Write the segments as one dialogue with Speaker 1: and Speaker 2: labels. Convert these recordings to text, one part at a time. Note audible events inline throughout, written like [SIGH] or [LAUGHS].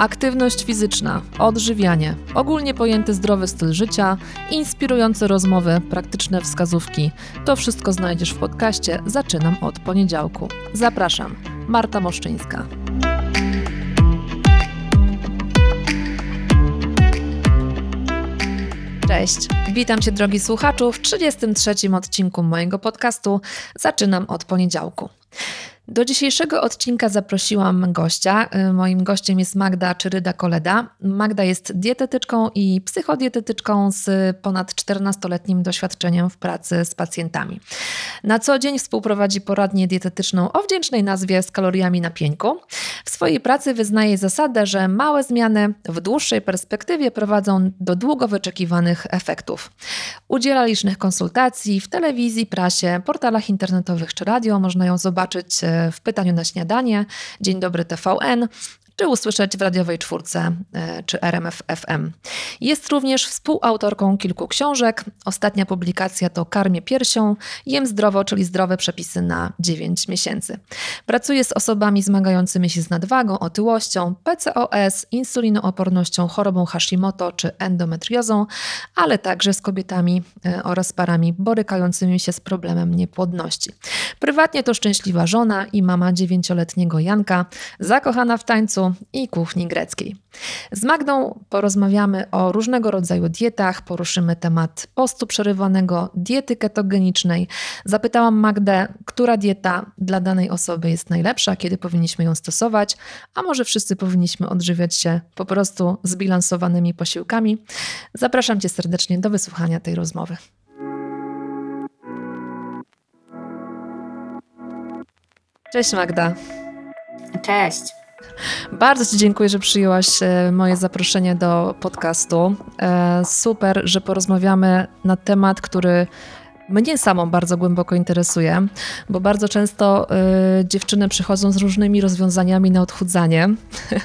Speaker 1: Aktywność fizyczna, odżywianie, ogólnie pojęty zdrowy styl życia, inspirujące rozmowy, praktyczne wskazówki. To wszystko znajdziesz w podcaście Zaczynam od poniedziałku. Zapraszam, Marta Moszczyńska. Cześć, witam Cię drogi słuchaczu w 33. odcinku mojego podcastu Zaczynam od poniedziałku. Do dzisiejszego odcinka zaprosiłam gościa. Y, moim gościem jest Magda Czyryda-Koleda. Magda jest dietetyczką i psychodietetyczką z ponad 14-letnim doświadczeniem w pracy z pacjentami. Na co dzień współprowadzi poradnię dietetyczną o wdzięcznej nazwie z kaloriami na pieńku. W swojej pracy wyznaje zasadę, że małe zmiany w dłuższej perspektywie prowadzą do długo wyczekiwanych efektów. Udziela licznych konsultacji w telewizji, prasie, portalach internetowych czy radio. Można ją zobaczyć y, w pytaniu na śniadanie, Dzień dobry TVN, czy usłyszeć w radiowej czwórce e, czy RMF FM. Jest również współautorką kilku książek. Ostatnia publikacja to Karmię piersią, Jem zdrowo, czyli zdrowe przepisy na 9 miesięcy. Pracuje z osobami zmagającymi się z nadwagą, otyłością, PCOS, insulinoopornością, chorobą Hashimoto czy endometriozą, ale także z kobietami e, oraz parami borykającymi się z problemem niepłodności. Prywatnie to szczęśliwa żona i mama dziewięcioletniego Janka, zakochana w tańcu, i kuchni greckiej. Z Magdą porozmawiamy o różnego rodzaju dietach, poruszymy temat postu przerywanego, diety ketogenicznej. Zapytałam Magdę, która dieta dla danej osoby jest najlepsza, kiedy powinniśmy ją stosować, a może wszyscy powinniśmy odżywiać się po prostu zbilansowanymi posiłkami. Zapraszam Cię serdecznie do wysłuchania tej rozmowy. Cześć Magda.
Speaker 2: Cześć.
Speaker 1: Bardzo Ci dziękuję, że przyjęłaś e, moje zaproszenie do podcastu. E, super, że porozmawiamy na temat, który mnie samą bardzo głęboko interesuje, bo bardzo często y, dziewczyny przychodzą z różnymi rozwiązaniami na odchudzanie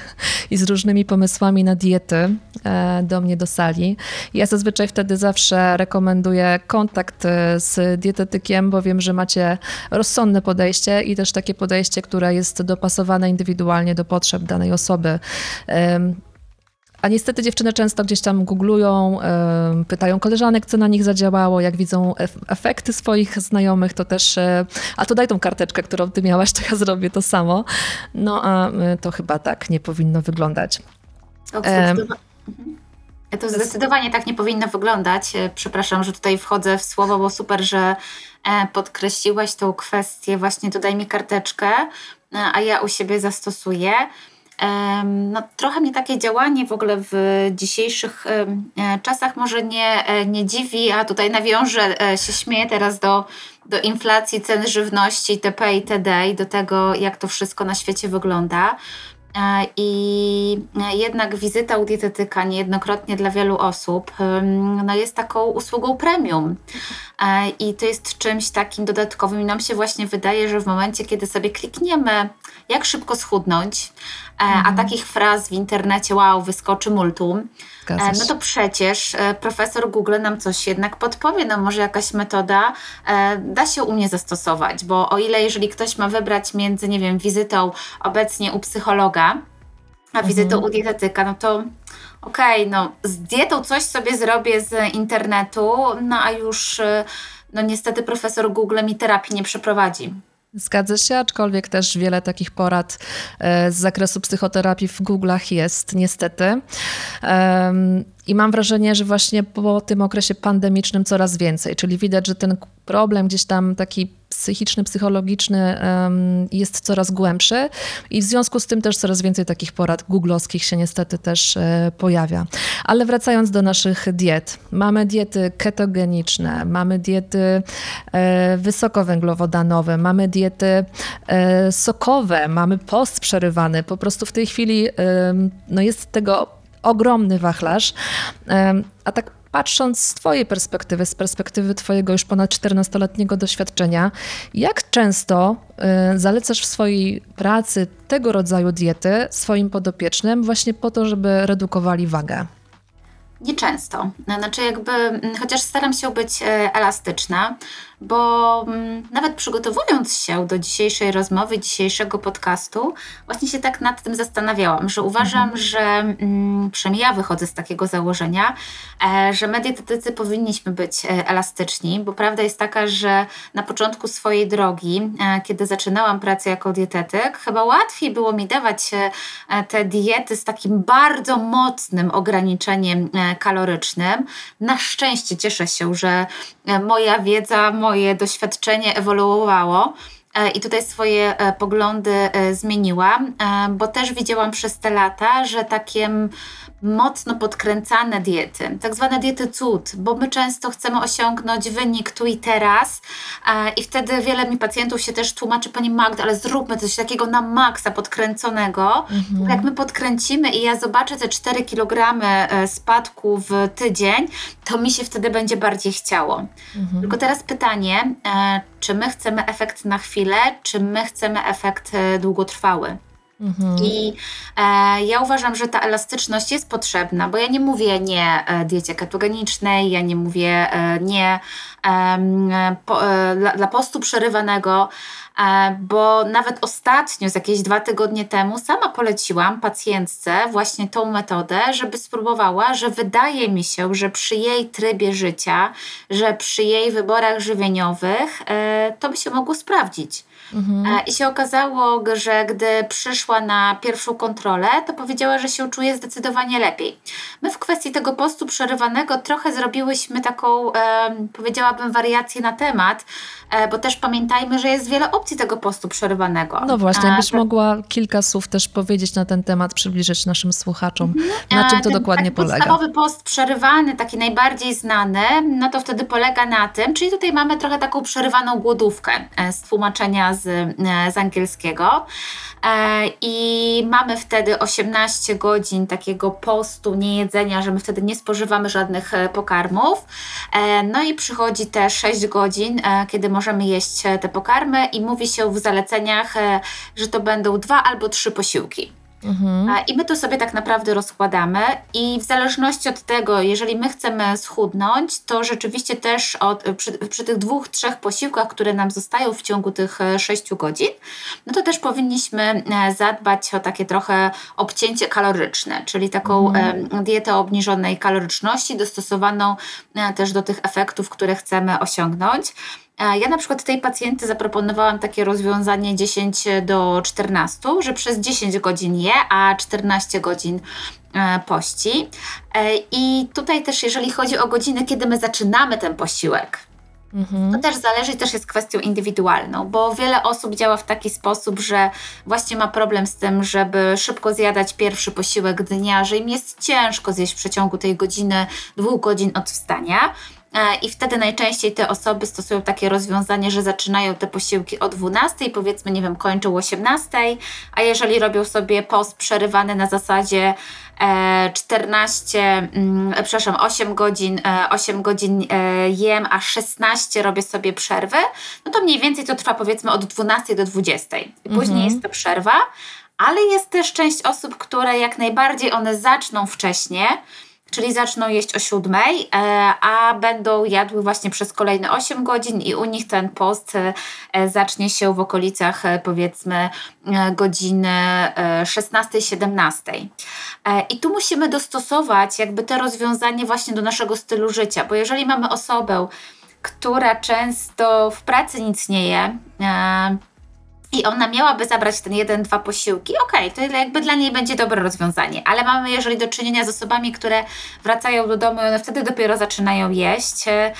Speaker 1: [LAUGHS] i z różnymi pomysłami na diety y, do mnie do sali. Ja zazwyczaj wtedy zawsze rekomenduję kontakt y, z dietetykiem, bo wiem, że macie rozsądne podejście i też takie podejście, które jest dopasowane indywidualnie do potrzeb danej osoby. A niestety dziewczyny często gdzieś tam googlują, pytają koleżanek, co na nich zadziałało, jak widzą efekty swoich znajomych, to też, e, a to daj tą karteczkę, którą ty miałaś, to ja zrobię to samo. No a e, to chyba tak nie powinno wyglądać.
Speaker 2: To zdecydowanie, to zdecydowanie tak nie powinno wyglądać. E, przepraszam, że tutaj wchodzę w słowo, bo super, że podkreśliłaś tą kwestię. Właśnie dodaj mi karteczkę, a ja u siebie zastosuję. No, trochę mnie takie działanie w ogóle w dzisiejszych e, czasach może nie, e, nie dziwi, a tutaj nawiążę, e, się śmieję teraz do, do inflacji cen żywności itp. itd. i do tego, jak to wszystko na świecie wygląda. I jednak wizyta u dietetyka niejednokrotnie dla wielu osób no jest taką usługą premium. I to jest czymś takim dodatkowym. I nam się właśnie wydaje, że w momencie, kiedy sobie klikniemy, jak szybko schudnąć, E, a mhm. takich fraz w internecie, wow, wyskoczy multum, e, no to przecież e, profesor Google nam coś jednak podpowie, no może jakaś metoda da się u mnie zastosować, bo o ile jeżeli ktoś ma wybrać między, nie wiem, wizytą obecnie u psychologa, a wizytą mhm. u dietetyka, no to okej, okay, no z dietą coś sobie zrobię z internetu, no a już no niestety profesor Google mi terapii nie przeprowadzi.
Speaker 1: Zgadza się, aczkolwiek też wiele takich porad e, z zakresu psychoterapii w Google'ach jest, niestety. I mam wrażenie, że właśnie po tym okresie pandemicznym coraz więcej, czyli widać, że ten problem gdzieś tam taki psychiczny, psychologiczny jest coraz głębszy i w związku z tym też coraz więcej takich porad googlowskich się niestety też e, pojawia. Ale wracając do naszych diet. Mamy diety ketogeniczne, mamy diety e, wysokowęglowodanowe, mamy diety e, sokowe, mamy post przerywany. Po prostu w tej chwili no jest tego ogromny wachlarz. A tak patrząc z Twojej perspektywy, z perspektywy Twojego już ponad 14-letniego doświadczenia, jak często y, zalecasz w swojej pracy tego rodzaju diety swoim podopiecznym, właśnie po to, żeby redukowali wagę?
Speaker 2: Nieczęsto. Znaczy, jakby, mm, chociaż staram się być e, elastyczna, bo mm, nawet przygotowując się do dzisiejszej rozmowy, dzisiejszego podcastu, właśnie się tak nad tym zastanawiałam, że uważam, mhm. że mm, przynajmniej ja wychodzę z takiego założenia, e, że my dietetycy powinniśmy być e, elastyczni, bo prawda jest taka, że na początku swojej drogi, e, kiedy zaczynałam pracę jako dietetyk, chyba łatwiej było mi dawać e, te diety z takim bardzo mocnym ograniczeniem kalorycznym. Na szczęście cieszę się, że moja wiedza, moje doświadczenie ewoluowało e, i tutaj swoje e, poglądy e, zmieniłam, bo też widziałam przez te lata, że takim mocno podkręcane diety, tak zwane diety cud, bo my często chcemy osiągnąć wynik tu i teraz i wtedy wiele mi pacjentów się też tłumaczy, Pani Magda, ale zróbmy coś takiego na maksa podkręconego. Mhm. Jak my podkręcimy i ja zobaczę te 4 kg e, spadku w tydzień, to mi się wtedy będzie bardziej chciało. Mhm. Tylko teraz pytanie, e, czy my chcemy efekt na chwilę, czy my chcemy efekt e, długotrwały? Mhm. I e, ja uważam, że ta elastyczność jest potrzebna, bo ja nie mówię nie e, diecie ketogenicznej, ja nie mówię e, nie e, po, dla, dla postu przerywanego, e, bo nawet ostatnio, z jakieś dwa tygodnie temu, sama poleciłam pacjentce właśnie tą metodę, żeby spróbowała, że wydaje mi się, że przy jej trybie życia, że przy jej wyborach żywieniowych, e, to by się mogło sprawdzić. Mhm. E, I się okazało, że gdy przyszła na pierwszą kontrolę, to powiedziała, że się czuje zdecydowanie lepiej. My w kwestii tego postu przerywanego trochę zrobiłyśmy taką, e, powiedziałabym, wariację na temat, e, bo też pamiętajmy, że jest wiele opcji tego postu przerywanego.
Speaker 1: No właśnie, jakbyś A, mogła kilka słów też powiedzieć na ten temat, przybliżyć naszym słuchaczom, mhm. na czym to ten, dokładnie
Speaker 2: taki
Speaker 1: polega.
Speaker 2: Podstawowy post przerywany, taki najbardziej znany, no to wtedy polega na tym, czyli tutaj mamy trochę taką przerywaną głodówkę z tłumaczenia z, e, z angielskiego. E, I mamy wtedy 18 godzin takiego postu, niejedzenia, że my wtedy nie spożywamy żadnych e, pokarmów. No i przychodzi te 6 godzin, kiedy możemy jeść te pokarmy, i mówi się w zaleceniach, że to będą dwa albo trzy posiłki. Mhm. I my to sobie tak naprawdę rozkładamy i w zależności od tego, jeżeli my chcemy schudnąć, to rzeczywiście też od, przy, przy, tych dwóch, trzech posiłkach, które nam zostają w ciągu tych e, sześciu godzin, no to też powinniśmy e, zadbać o takie trochę obcięcie kaloryczne, czyli taką mhm. dietę obniżonej kaloryczności, dostosowaną e, też do tych efektów, które chcemy osiągnąć. Ja na przykład tej pacjenty zaproponowałam takie rozwiązanie 10 do 14, że przez 10 godzin je, a 14 godzin e, pości. E, I tutaj też, jeżeli chodzi o godziny, kiedy my zaczynamy ten posiłek, Mhm. To też zależy, też jest kwestią indywidualną, bo wiele osób działa w taki sposób, że właśnie ma problem z tym, żeby szybko zjadać pierwszy posiłek dnia, że im jest ciężko zjeść w przeciągu tej godziny, dwóch godzin od wstania. E, I wtedy najczęściej te osoby stosują takie rozwiązanie, że zaczynają te posiłki o 12, powiedzmy, nie wiem, kończą o 18, a jeżeli robią sobie post przerywany na zasadzie 14, e, mm, przepraszam, 8 godzin, 8 e, godzin jem, a 16 robię sobie przerwy, no to mniej więcej to trwa powiedzmy od 12 do 20. I później mhm. jest to przerwa, ale jest też część osób, które jak najbardziej one zaczną wcześniej, czyli zaczną jeść o siódmej, e, a będą jadły właśnie przez kolejne 8 godzin i u nich ten post e, zacznie się w okolicach e, powiedzmy godziny 16-17. I tu musimy dostosować jakby te rozwiązanie właśnie do naszego stylu życia, bo jeżeli mamy osobę, która często w pracy nic nie je, i ona miałaby zabrać ten jeden, dwa posiłki, okej, okay, to jakby dla niej będzie dobre rozwiązanie, ale mamy jeżeli do czynienia z osobami, które wracają do domu i one wtedy dopiero zaczynają jeść, e,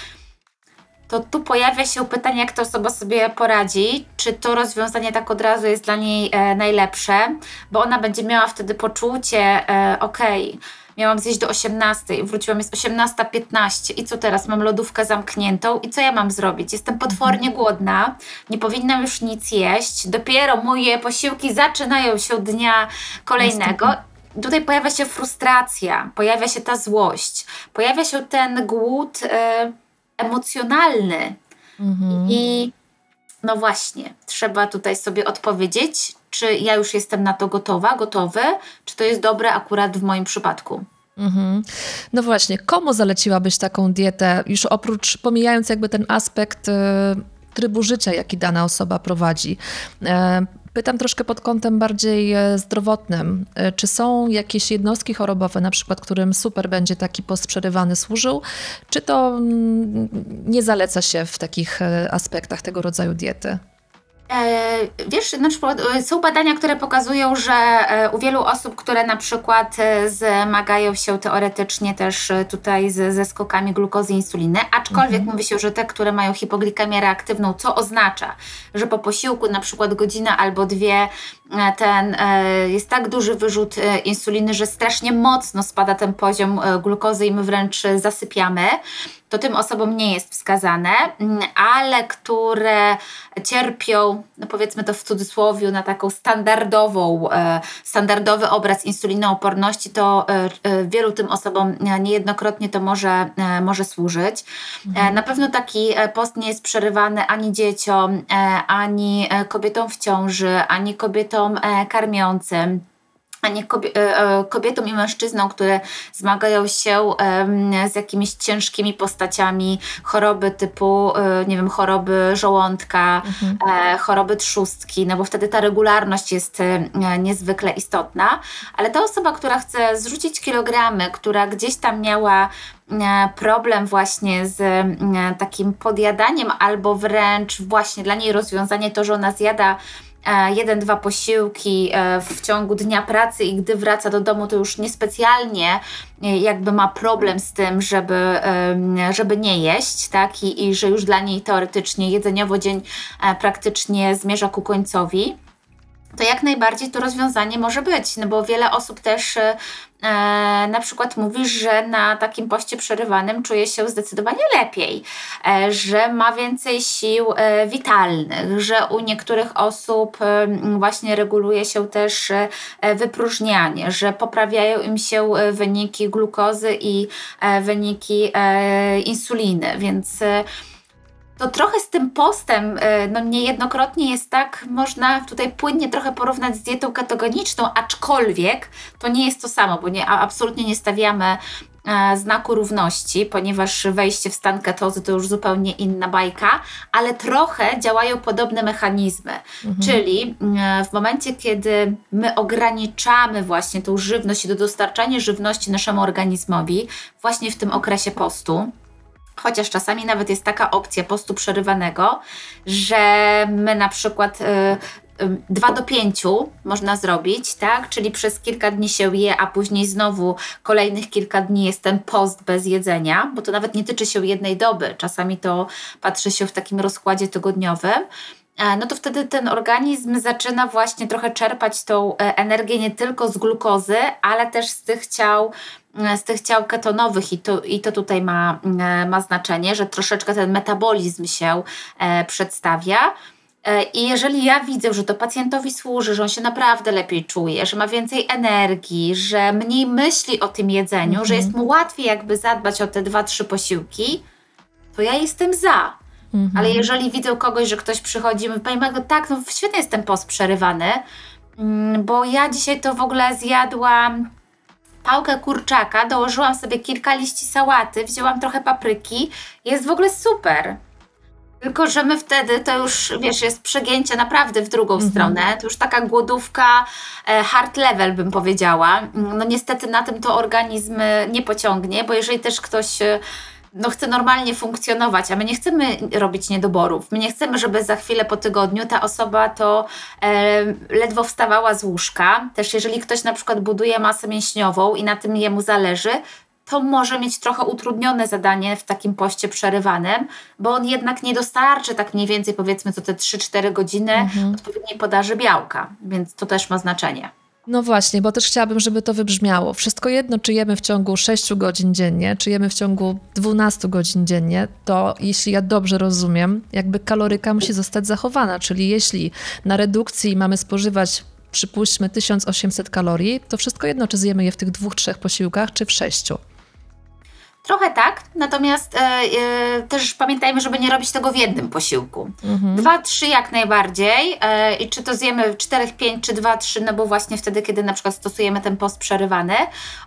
Speaker 2: to tu pojawia się pytanie, jak ta osoba sobie poradzi, czy to rozwiązanie tak od razu jest dla niej e, najlepsze, bo ona będzie miała wtedy poczucie, e, okej, okay, miałam zjeść do 18, wróciłam, jest 18.15 i co teraz? Mam lodówkę zamkniętą i co ja mam zrobić? Jestem potwornie głodna, nie powinnam już nic jeść, dopiero moje posiłki zaczynają się dnia kolejnego. Tutaj pojawia się frustracja, pojawia się ta złość, pojawia się ten głód y, emocjonalny. Mhm. I no właśnie, trzeba tutaj sobie odpowiedzieć, czy ja już jestem na to gotowa, gotowy, czy to jest dobre akurat w moim przypadku.
Speaker 1: Mhm. No właśnie, komu zaleciłabyś taką dietę, już oprócz, pomijając jakby ten aspekt y, trybu życia, jaki dana osoba prowadzi? E, pytam troszkę pod kątem bardziej e, zdrowotnym. E, czy są jakieś jednostki chorobowe, na przykład, którym super będzie taki post przerywany służył, czy to mm, nie zaleca się w takich aspektach tego rodzaju diety?
Speaker 2: E, wiesz, na przykład e, są badania, które pokazują, że e, u wielu osób, które na przykład zmagają się teoretycznie też tutaj z, ze skokami glukozy i insuliny, aczkolwiek mhm. mówi się, że te, które mają hipoglikemię reaktywną, co oznacza, że po posiłku na przykład godzina albo dwie ten jest tak duży wyrzut insuliny, że strasznie mocno spada ten poziom glukozy i my wręcz zasypiamy to tym osobom nie jest wskazane, mm, ale które cierpią, no powiedzmy to w cudzysłowie, na taką standardową, e, standardowy obraz insulinooporności, to e, e, wielu tym osobom niejednokrotnie to może, może służyć. Mhm. Na pewno taki post nie jest przerywany ani dzieciom, ani kobietom w ciąży, ani kobietom karmiącym nie e, e, kobietom i mężczyznom, które zmagają się z jakimiś ciężkimi postaciami choroby typu, e, nie wiem, choroby żołądka, mhm. choroby trzustki, no bo wtedy ta regularność jest niezwykle istotna, ale ta osoba, która chce zrzucić kilogramy, która gdzieś tam miała problem właśnie z takim podjadaniem albo wręcz właśnie dla niej rozwiązanie to, że ona zjada E, jeden, dwa posiłki e, w ciągu dnia pracy i gdy wraca do domu, to już niespecjalnie e, jakby ma problem z tym, żeby, żeby nie jeść, tak? I, I że już dla niej teoretycznie jedzeniowo dzień praktycznie zmierza ku końcowi to jak najbardziej to rozwiązanie może być, no bo wiele osób też e, na przykład mówi, że na takim poście przerywanym czuje się zdecydowanie lepiej, e, że ma więcej sił e, witalnych, że u niektórych osób e, właśnie reguluje się też e, wypróżnianie, że poprawiają im się e, wyniki glukozy i wyniki insuliny, więc to trochę z tym postem, e, no niejednokrotnie jest tak, można tutaj płynnie trochę porównać z dietą ketogeniczną, aczkolwiek to nie jest to samo, bo nie, absolutnie nie stawiamy e, znaku równości, ponieważ wejście w stan ketozy to już zupełnie inna bajka, ale trochę działają podobne mechanizmy. Mhm. Czyli e, w momencie, kiedy my ograniczamy właśnie tą żywność i do dostarczania żywności naszemu organizmowi, właśnie w tym okresie postu, Chociaż czasami nawet jest taka opcja postu przerywanego, że my na przykład y, y, 2 do 5 można zrobić, tak? Czyli przez kilka dni się je, a później znowu kolejnych kilka dni jest ten post bez jedzenia, bo to nawet nie tyczy się jednej doby. Czasami to patrzy się w takim rozkładzie tygodniowym. E, no to wtedy ten organizm zaczyna właśnie trochę czerpać tą e, energię nie tylko z glukozy, ale też z tych ciał, z tych ciał ketonowych i to, i to tutaj ma, ma znaczenie, że troszeczkę ten metabolizm się przedstawia. I jeżeli ja widzę, że to pacjentowi służy, że on się naprawdę lepiej czuje, że ma więcej energii, że mniej myśli o tym jedzeniu, mhm. że jest mu łatwiej jakby zadbać o te dwa, trzy posiłki, to ja jestem za. Mhm. Ale jeżeli widzę kogoś, że ktoś przychodzi mówi, Pani Magdo, tak, no świetnie jest ten post przerywany, mm, bo ja dzisiaj to w ogóle zjadłam pałkę kurczaka, dołożyłam sobie kilka liści sałaty, wzięłam trochę papryki, jest w ogóle super. Tylko, że my wtedy to już, wiesz, jest przegięcie naprawdę w drugą mhm. stronę. To już taka głodówka e, hard level, bym powiedziała. No niestety na tym to organizm nie pociągnie, bo jeżeli też ktoś e, no, chce normalnie funkcjonować, a my nie chcemy robić niedoborów. My nie chcemy, żeby za chwilę po tygodniu ta osoba to e, ledwo wstawała z łóżka. Też jeżeli ktoś na przykład buduje masę mięśniową i na tym jemu zależy, to może mieć trochę utrudnione zadanie w takim poście przerywanym, bo on jednak nie dostarczy tak mniej więcej powiedzmy co te 3-4 godziny mhm. odpowiedniej podaży białka, więc to też ma znaczenie.
Speaker 1: No właśnie, bo też chciałabym, żeby to wybrzmiało. Wszystko jedno, czy jemy w ciągu 6 godzin dziennie, czy jemy w ciągu 12 godzin dziennie, to jeśli ja dobrze rozumiem, jakby kaloryka musi zostać zachowana. Czyli jeśli na redukcji mamy spożywać przypuśćmy 1800 kalorii, to wszystko jedno, czy zjemy je w tych dwóch, trzech posiłkach, czy w sześciu.
Speaker 2: Trochę tak, natomiast e, e, też pamiętajmy, żeby nie robić tego w jednym posiłku. Mhm. Dwa, trzy jak najbardziej. E, I czy to zjemy czterech, pięć, czy dwa, trzy, no bo właśnie wtedy, kiedy na przykład stosujemy ten post przerywany,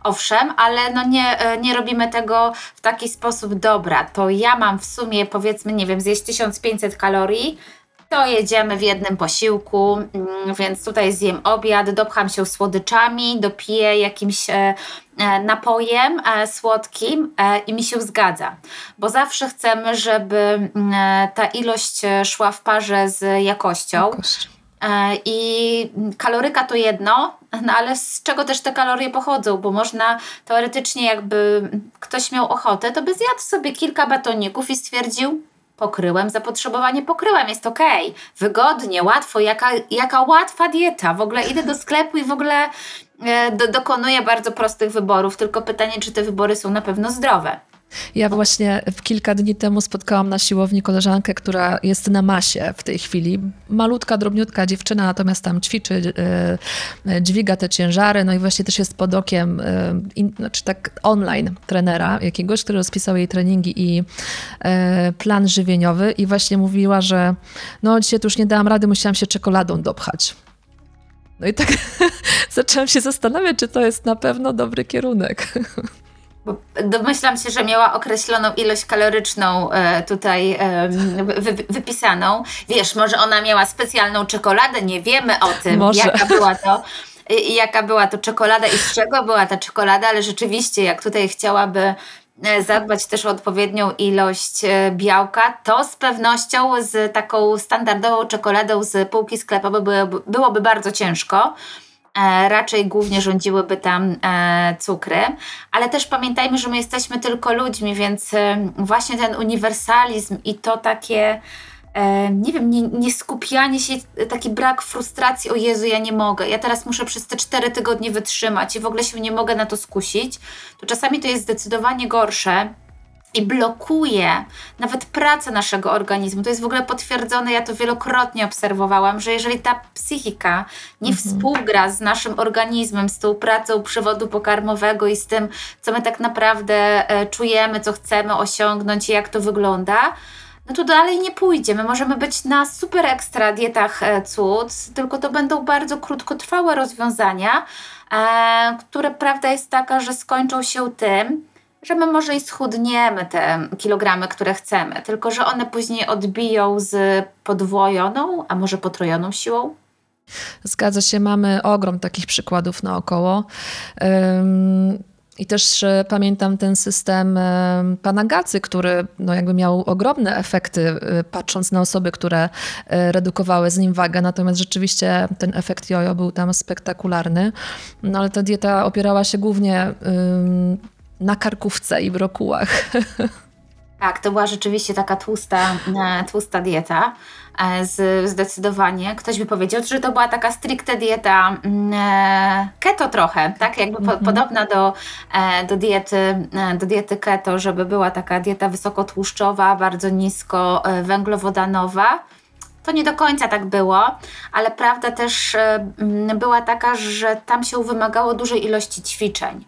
Speaker 2: owszem, ale no nie, nie robimy tego w taki sposób, dobra, to ja mam w sumie powiedzmy, nie wiem, zjeść 1500 kalorii, to jedziemy w jednym posiłku, mm, więc tutaj zjem obiad, dopcham się słodyczami, dopiję jakimś e, e, napojem e, słodkim i mi się zgadza, bo zawsze chcemy, żeby mm, ta ilość szła w parze z jakością. Jakość. I kaloryka to jedno, no ale z czego też te kalorie pochodzą? Bo można teoretycznie, jakby ktoś miał ochotę, to by zjadł sobie kilka batoników i stwierdził, pokryłem zapotrzebowanie, pokryłem, jest ok, wygodnie, łatwo, jaka, jaka łatwa dieta. W ogóle idę do sklepu i w ogóle e, do, dokonuję bardzo prostych wyborów, tylko pytanie, czy te wybory są na pewno zdrowe.
Speaker 1: Ja właśnie kilka dni temu spotkałam na siłowni koleżankę, która jest na masie w tej chwili. Malutka, drobniutka dziewczyna, natomiast tam ćwiczy, e, dźwiga te ciężary, no i właśnie też jest pod okiem, e, znaczy tak online trenera jakiegoś, który rozpisał jej treningi i e, plan żywieniowy i właśnie mówiła, że no dzisiaj tu już nie dałam rady, musiałam się czekoladą dopchać. No i tak [LAUGHS] zaczęłam się zastanawiać, czy to jest na pewno dobry kierunek. [LAUGHS]
Speaker 2: Domyślam się, że miała określoną ilość kaloryczną e, tutaj wypisaną. Wiesz, może ona miała specjalną czekoladę, nie wiemy o tym, może. jaka była to. Jaka była to czekolada i z czego była ta czekolada, ale rzeczywiście, jak tutaj chciałaby e, zadbać też o odpowiednią ilość e, białka, to z pewnością z taką standardową czekoladą z półki sklepowej byłoby, byłoby bardzo ciężko. E, raczej głównie rządziłyby tam e, cukry, ale też pamiętajmy, że my jesteśmy tylko ludźmi, więc e, właśnie ten uniwersalizm i to takie nie wiem, nie, nie, skupianie się, taki brak frustracji, o Jezu, ja nie mogę, ja teraz muszę przez te cztery tygodnie wytrzymać i w ogóle się nie mogę na to skusić, to czasami to jest zdecydowanie gorsze i blokuje nawet pracę naszego organizmu. To jest w ogóle potwierdzone, ja to wielokrotnie obserwowałam, że jeżeli ta psychika nie mhm. współgra z naszym organizmem, z tą pracą przewodu pokarmowego i z tym, co my tak naprawdę e, czujemy, co chcemy osiągnąć i jak to wygląda, no to dalej nie pójdzie. My możemy być na super ekstra dietach e, cud, tylko to będą bardzo krótkotrwałe rozwiązania, e, które prawda jest taka, że skończą się tym, że my może i schudniemy te kilogramy, które chcemy, tylko że one później odbiją z podwojoną, a może potrojoną siłą.
Speaker 1: Zgadza się, mamy ogrom takich przykładów naokoło. I też e, pamiętam ten system pana Gacy, który no jakby miał ogromne efekty, e, patrząc na osoby, które e, redukowały z nim wagę. Natomiast rzeczywiście ten efekt jojo był tam spektakularny. No ale ta dieta opierała się głównie na karkówce i brokułach. [LAUGHS]
Speaker 2: Tak, to była rzeczywiście taka tłusta, e, tłusta dieta. E, z, zdecydowanie. Ktoś by powiedział, że to była taka stricte dieta mm, e, keto trochę, tak? Jakby po, -hmm. podobna do, do, diety, do diety keto, żeby była taka dieta wysokotłuszczowa, bardzo nisko węglowodanowa. To nie do końca tak było, ale prawda też była taka, że tam się wymagało dużej ilości ćwiczeń.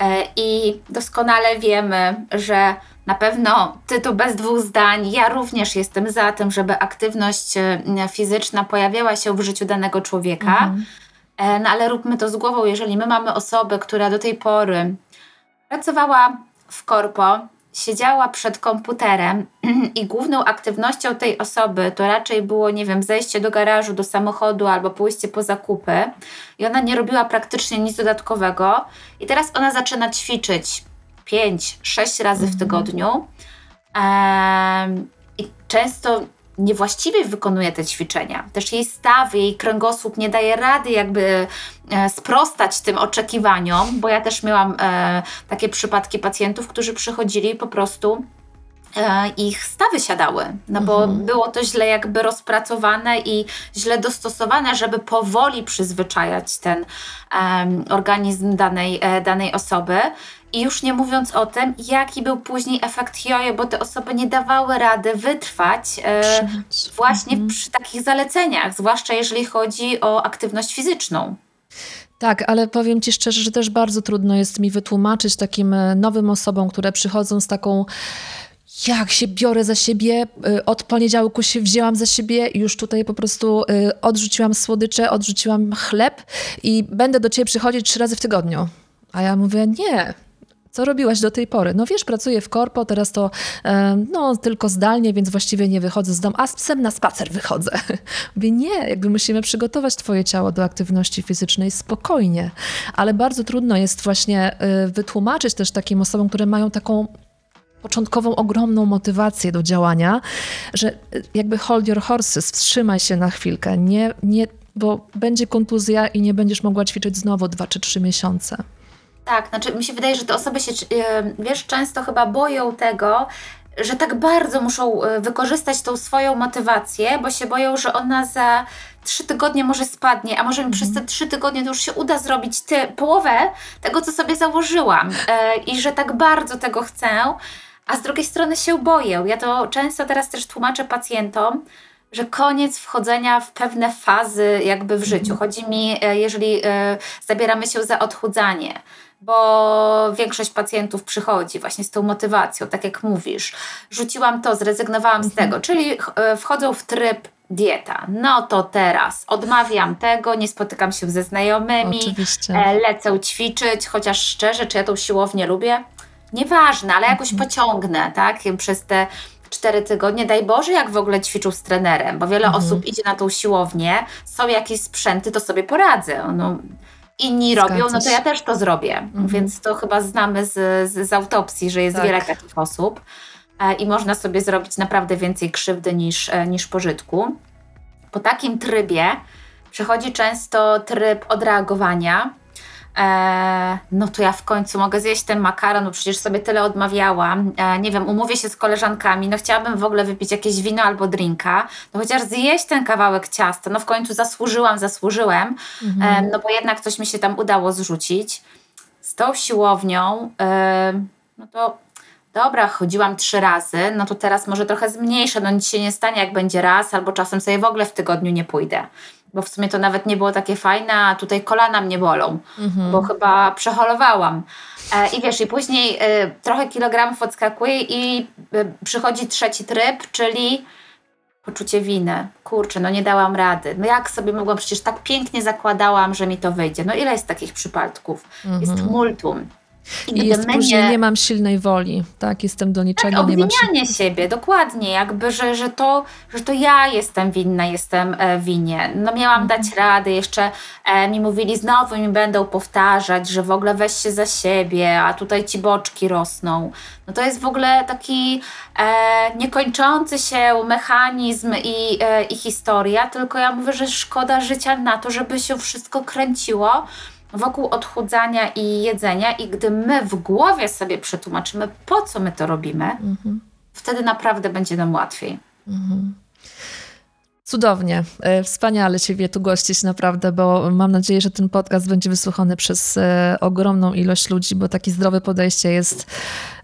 Speaker 2: E, I doskonale wiemy, że na pewno ty tu bez dwóch zdań, ja również jestem za tym, żeby aktywność e, fizyczna pojawiała się w życiu danego człowieka. Mhm. E, no ale róbmy to z głową, jeżeli my mamy osobę, która do tej pory pracowała w korpo, siedziała przed komputerem [CLEARS THROAT] i główną aktywnością tej osoby to raczej było, nie wiem, zejście do garażu, do samochodu albo pójście po zakupy. I ona nie robiła praktycznie nic dodatkowego. I teraz ona zaczyna ćwiczyć 5-6 razy w mhm. tygodniu. I często niewłaściwie wykonuje te ćwiczenia. Też jej staw, jej kręgosłup nie daje rady jakby e, sprostać tym oczekiwaniom, bo ja też miałam e, takie przypadki pacjentów, którzy przychodzili po prostu ich stawy siadały, no bo mhm. było to źle jakby rozpracowane i źle dostosowane, żeby powoli przyzwyczajać ten um, organizm danej, danej osoby. I już nie mówiąc o tym, jaki był później efekt jojo, bo te osoby nie dawały rady wytrwać e, właśnie mhm. przy takich zaleceniach, zwłaszcza jeżeli chodzi o aktywność fizyczną.
Speaker 1: Tak, ale powiem Ci szczerze, że też bardzo trudno jest mi wytłumaczyć takim e, nowym osobom, które przychodzą z taką jak się biorę za siebie, y, od poniedziałku się wzięłam za siebie już tutaj po prostu y, odrzuciłam słodycze, odrzuciłam chleb i będę do ciebie przychodzić trzy razy w tygodniu. A ja mówię, nie, co robiłaś do tej pory? No wiesz, pracuję w korpo, teraz to no, tylko zdalnie, więc właściwie nie wychodzę z domu, a z psem na spacer wychodzę. [LAUGHS] Mówię, nie, jakby musimy przygotować twoje ciało do aktywności fizycznej spokojnie, ale bardzo trudno jest właśnie y, wytłumaczyć też takim osobom, które mają taką początkową ogromną motywację do działania, że jakby hold your horses, wstrzymaj się na chwilkę, nie, nie, bo będzie kontuzja i nie będziesz mogła ćwiczyć znowu dwa czy trzy miesiące.
Speaker 2: Tak, znaczy mi się wydaje, że te osoby się, wiesz, często chyba boją tego, że tak bardzo muszą e, wykorzystać tą swoją motywację, bo się boją, że ona za trzy tygodnie może spadnie, a może mi przez te trzy tygodnie to już się uda zrobić ty, połowę tego, co sobie założyłam. E, i że tak bardzo tego chcę, a z drugiej strony się boję. Ja to często teraz też tłumaczę pacjentom, że koniec wchodzenia w pewne fazy jakby w życiu. Chodzi mi, e, jeżeli e, zabieramy się za odchudzanie, bo większość pacjentów przychodzi właśnie z tą motywacją, tak jak mówisz. Rzuciłam to, zrezygnowałam z mhm. tego, czyli e, wchodzą w tryb dieta. No to teraz odmawiam tego, nie spotykam się ze znajomymi, Oczywiście. lecę ćwiczyć, chociaż szczerze, czy ja tą siłownię lubię? Nieważne, ale jakoś mhm. pociągnę, tak? Przez te cztery tygodnie. Daj Boże, jak w ogóle ćwiczył z trenerem, bo wiele mhm. osób idzie na tą siłownię, są jakieś sprzęty, to sobie poradzę. No, inni Zgadza robią, no to ja też to zrobię. Mhm. Więc to chyba znamy z, z, z autopsji, że jest tak. wiele takich osób e, i można sobie zrobić naprawdę więcej krzywdy niż, e, niż pożytku. Po takim trybie przychodzi często tryb odreagowania, e, no to ja w końcu mogę zjeść ten makaron, bo przecież sobie tyle odmawiałam. E, nie wiem, umówię się z koleżankami, no chciałabym w ogóle wypić jakieś wino albo drinka, no chociaż zjeść ten kawałek ciasta, no w końcu zasłużyłam, zasłużyłem, mhm. e, no bo jednak coś mi się tam udało zrzucić. Z tą siłownią, e, no to dobra, chodziłam trzy razy, no to teraz może trochę zmniejszę, no nic się nie stanie, jak będzie raz, albo czasem sobie w ogóle w tygodniu nie pójdę bo w sumie to nawet nie było takie fajne, a tutaj kolana mnie bolą, mhm. bo chyba przeholowałam. E, I wiesz, i później e, trochę kilogramów odskakuje i e, przychodzi trzeci tryb, czyli poczucie winy. Kurczę, no nie dałam rady. No jak sobie mogłam, przecież tak pięknie zakładałam, że mi to wyjdzie. No ile jest takich przypadków? Mhm. Jest multum.
Speaker 1: I, jest później, nie mam silnej woli, tak, jestem do niczego,
Speaker 2: tak,
Speaker 1: nie mam
Speaker 2: obwinianie siebie, dokładnie, jakby, że, że, to, że to ja jestem winna, jestem e, winie. No miałam mhm. dać radę, jeszcze e, mi mówili, znowu mi będą powtarzać, że w ogóle weź się za siebie, a tutaj ci boczki rosną. No to jest w ogóle taki e, niekończący się mechanizm i, e, i historia, tylko ja mówię, że szkoda życia na to, żeby się wszystko kręciło, wokół odchudzania i jedzenia, i gdy my w głowie sobie przetłumaczymy, po co my to robimy, mhm. wtedy naprawdę będzie nam łatwiej. Mhm.
Speaker 1: Cudownie, e, wspaniale Ciebie tu gościć naprawdę, bo mam nadzieję, że ten podcast będzie wysłuchany przez e, ogromną ilość ludzi, bo takie zdrowe podejście jest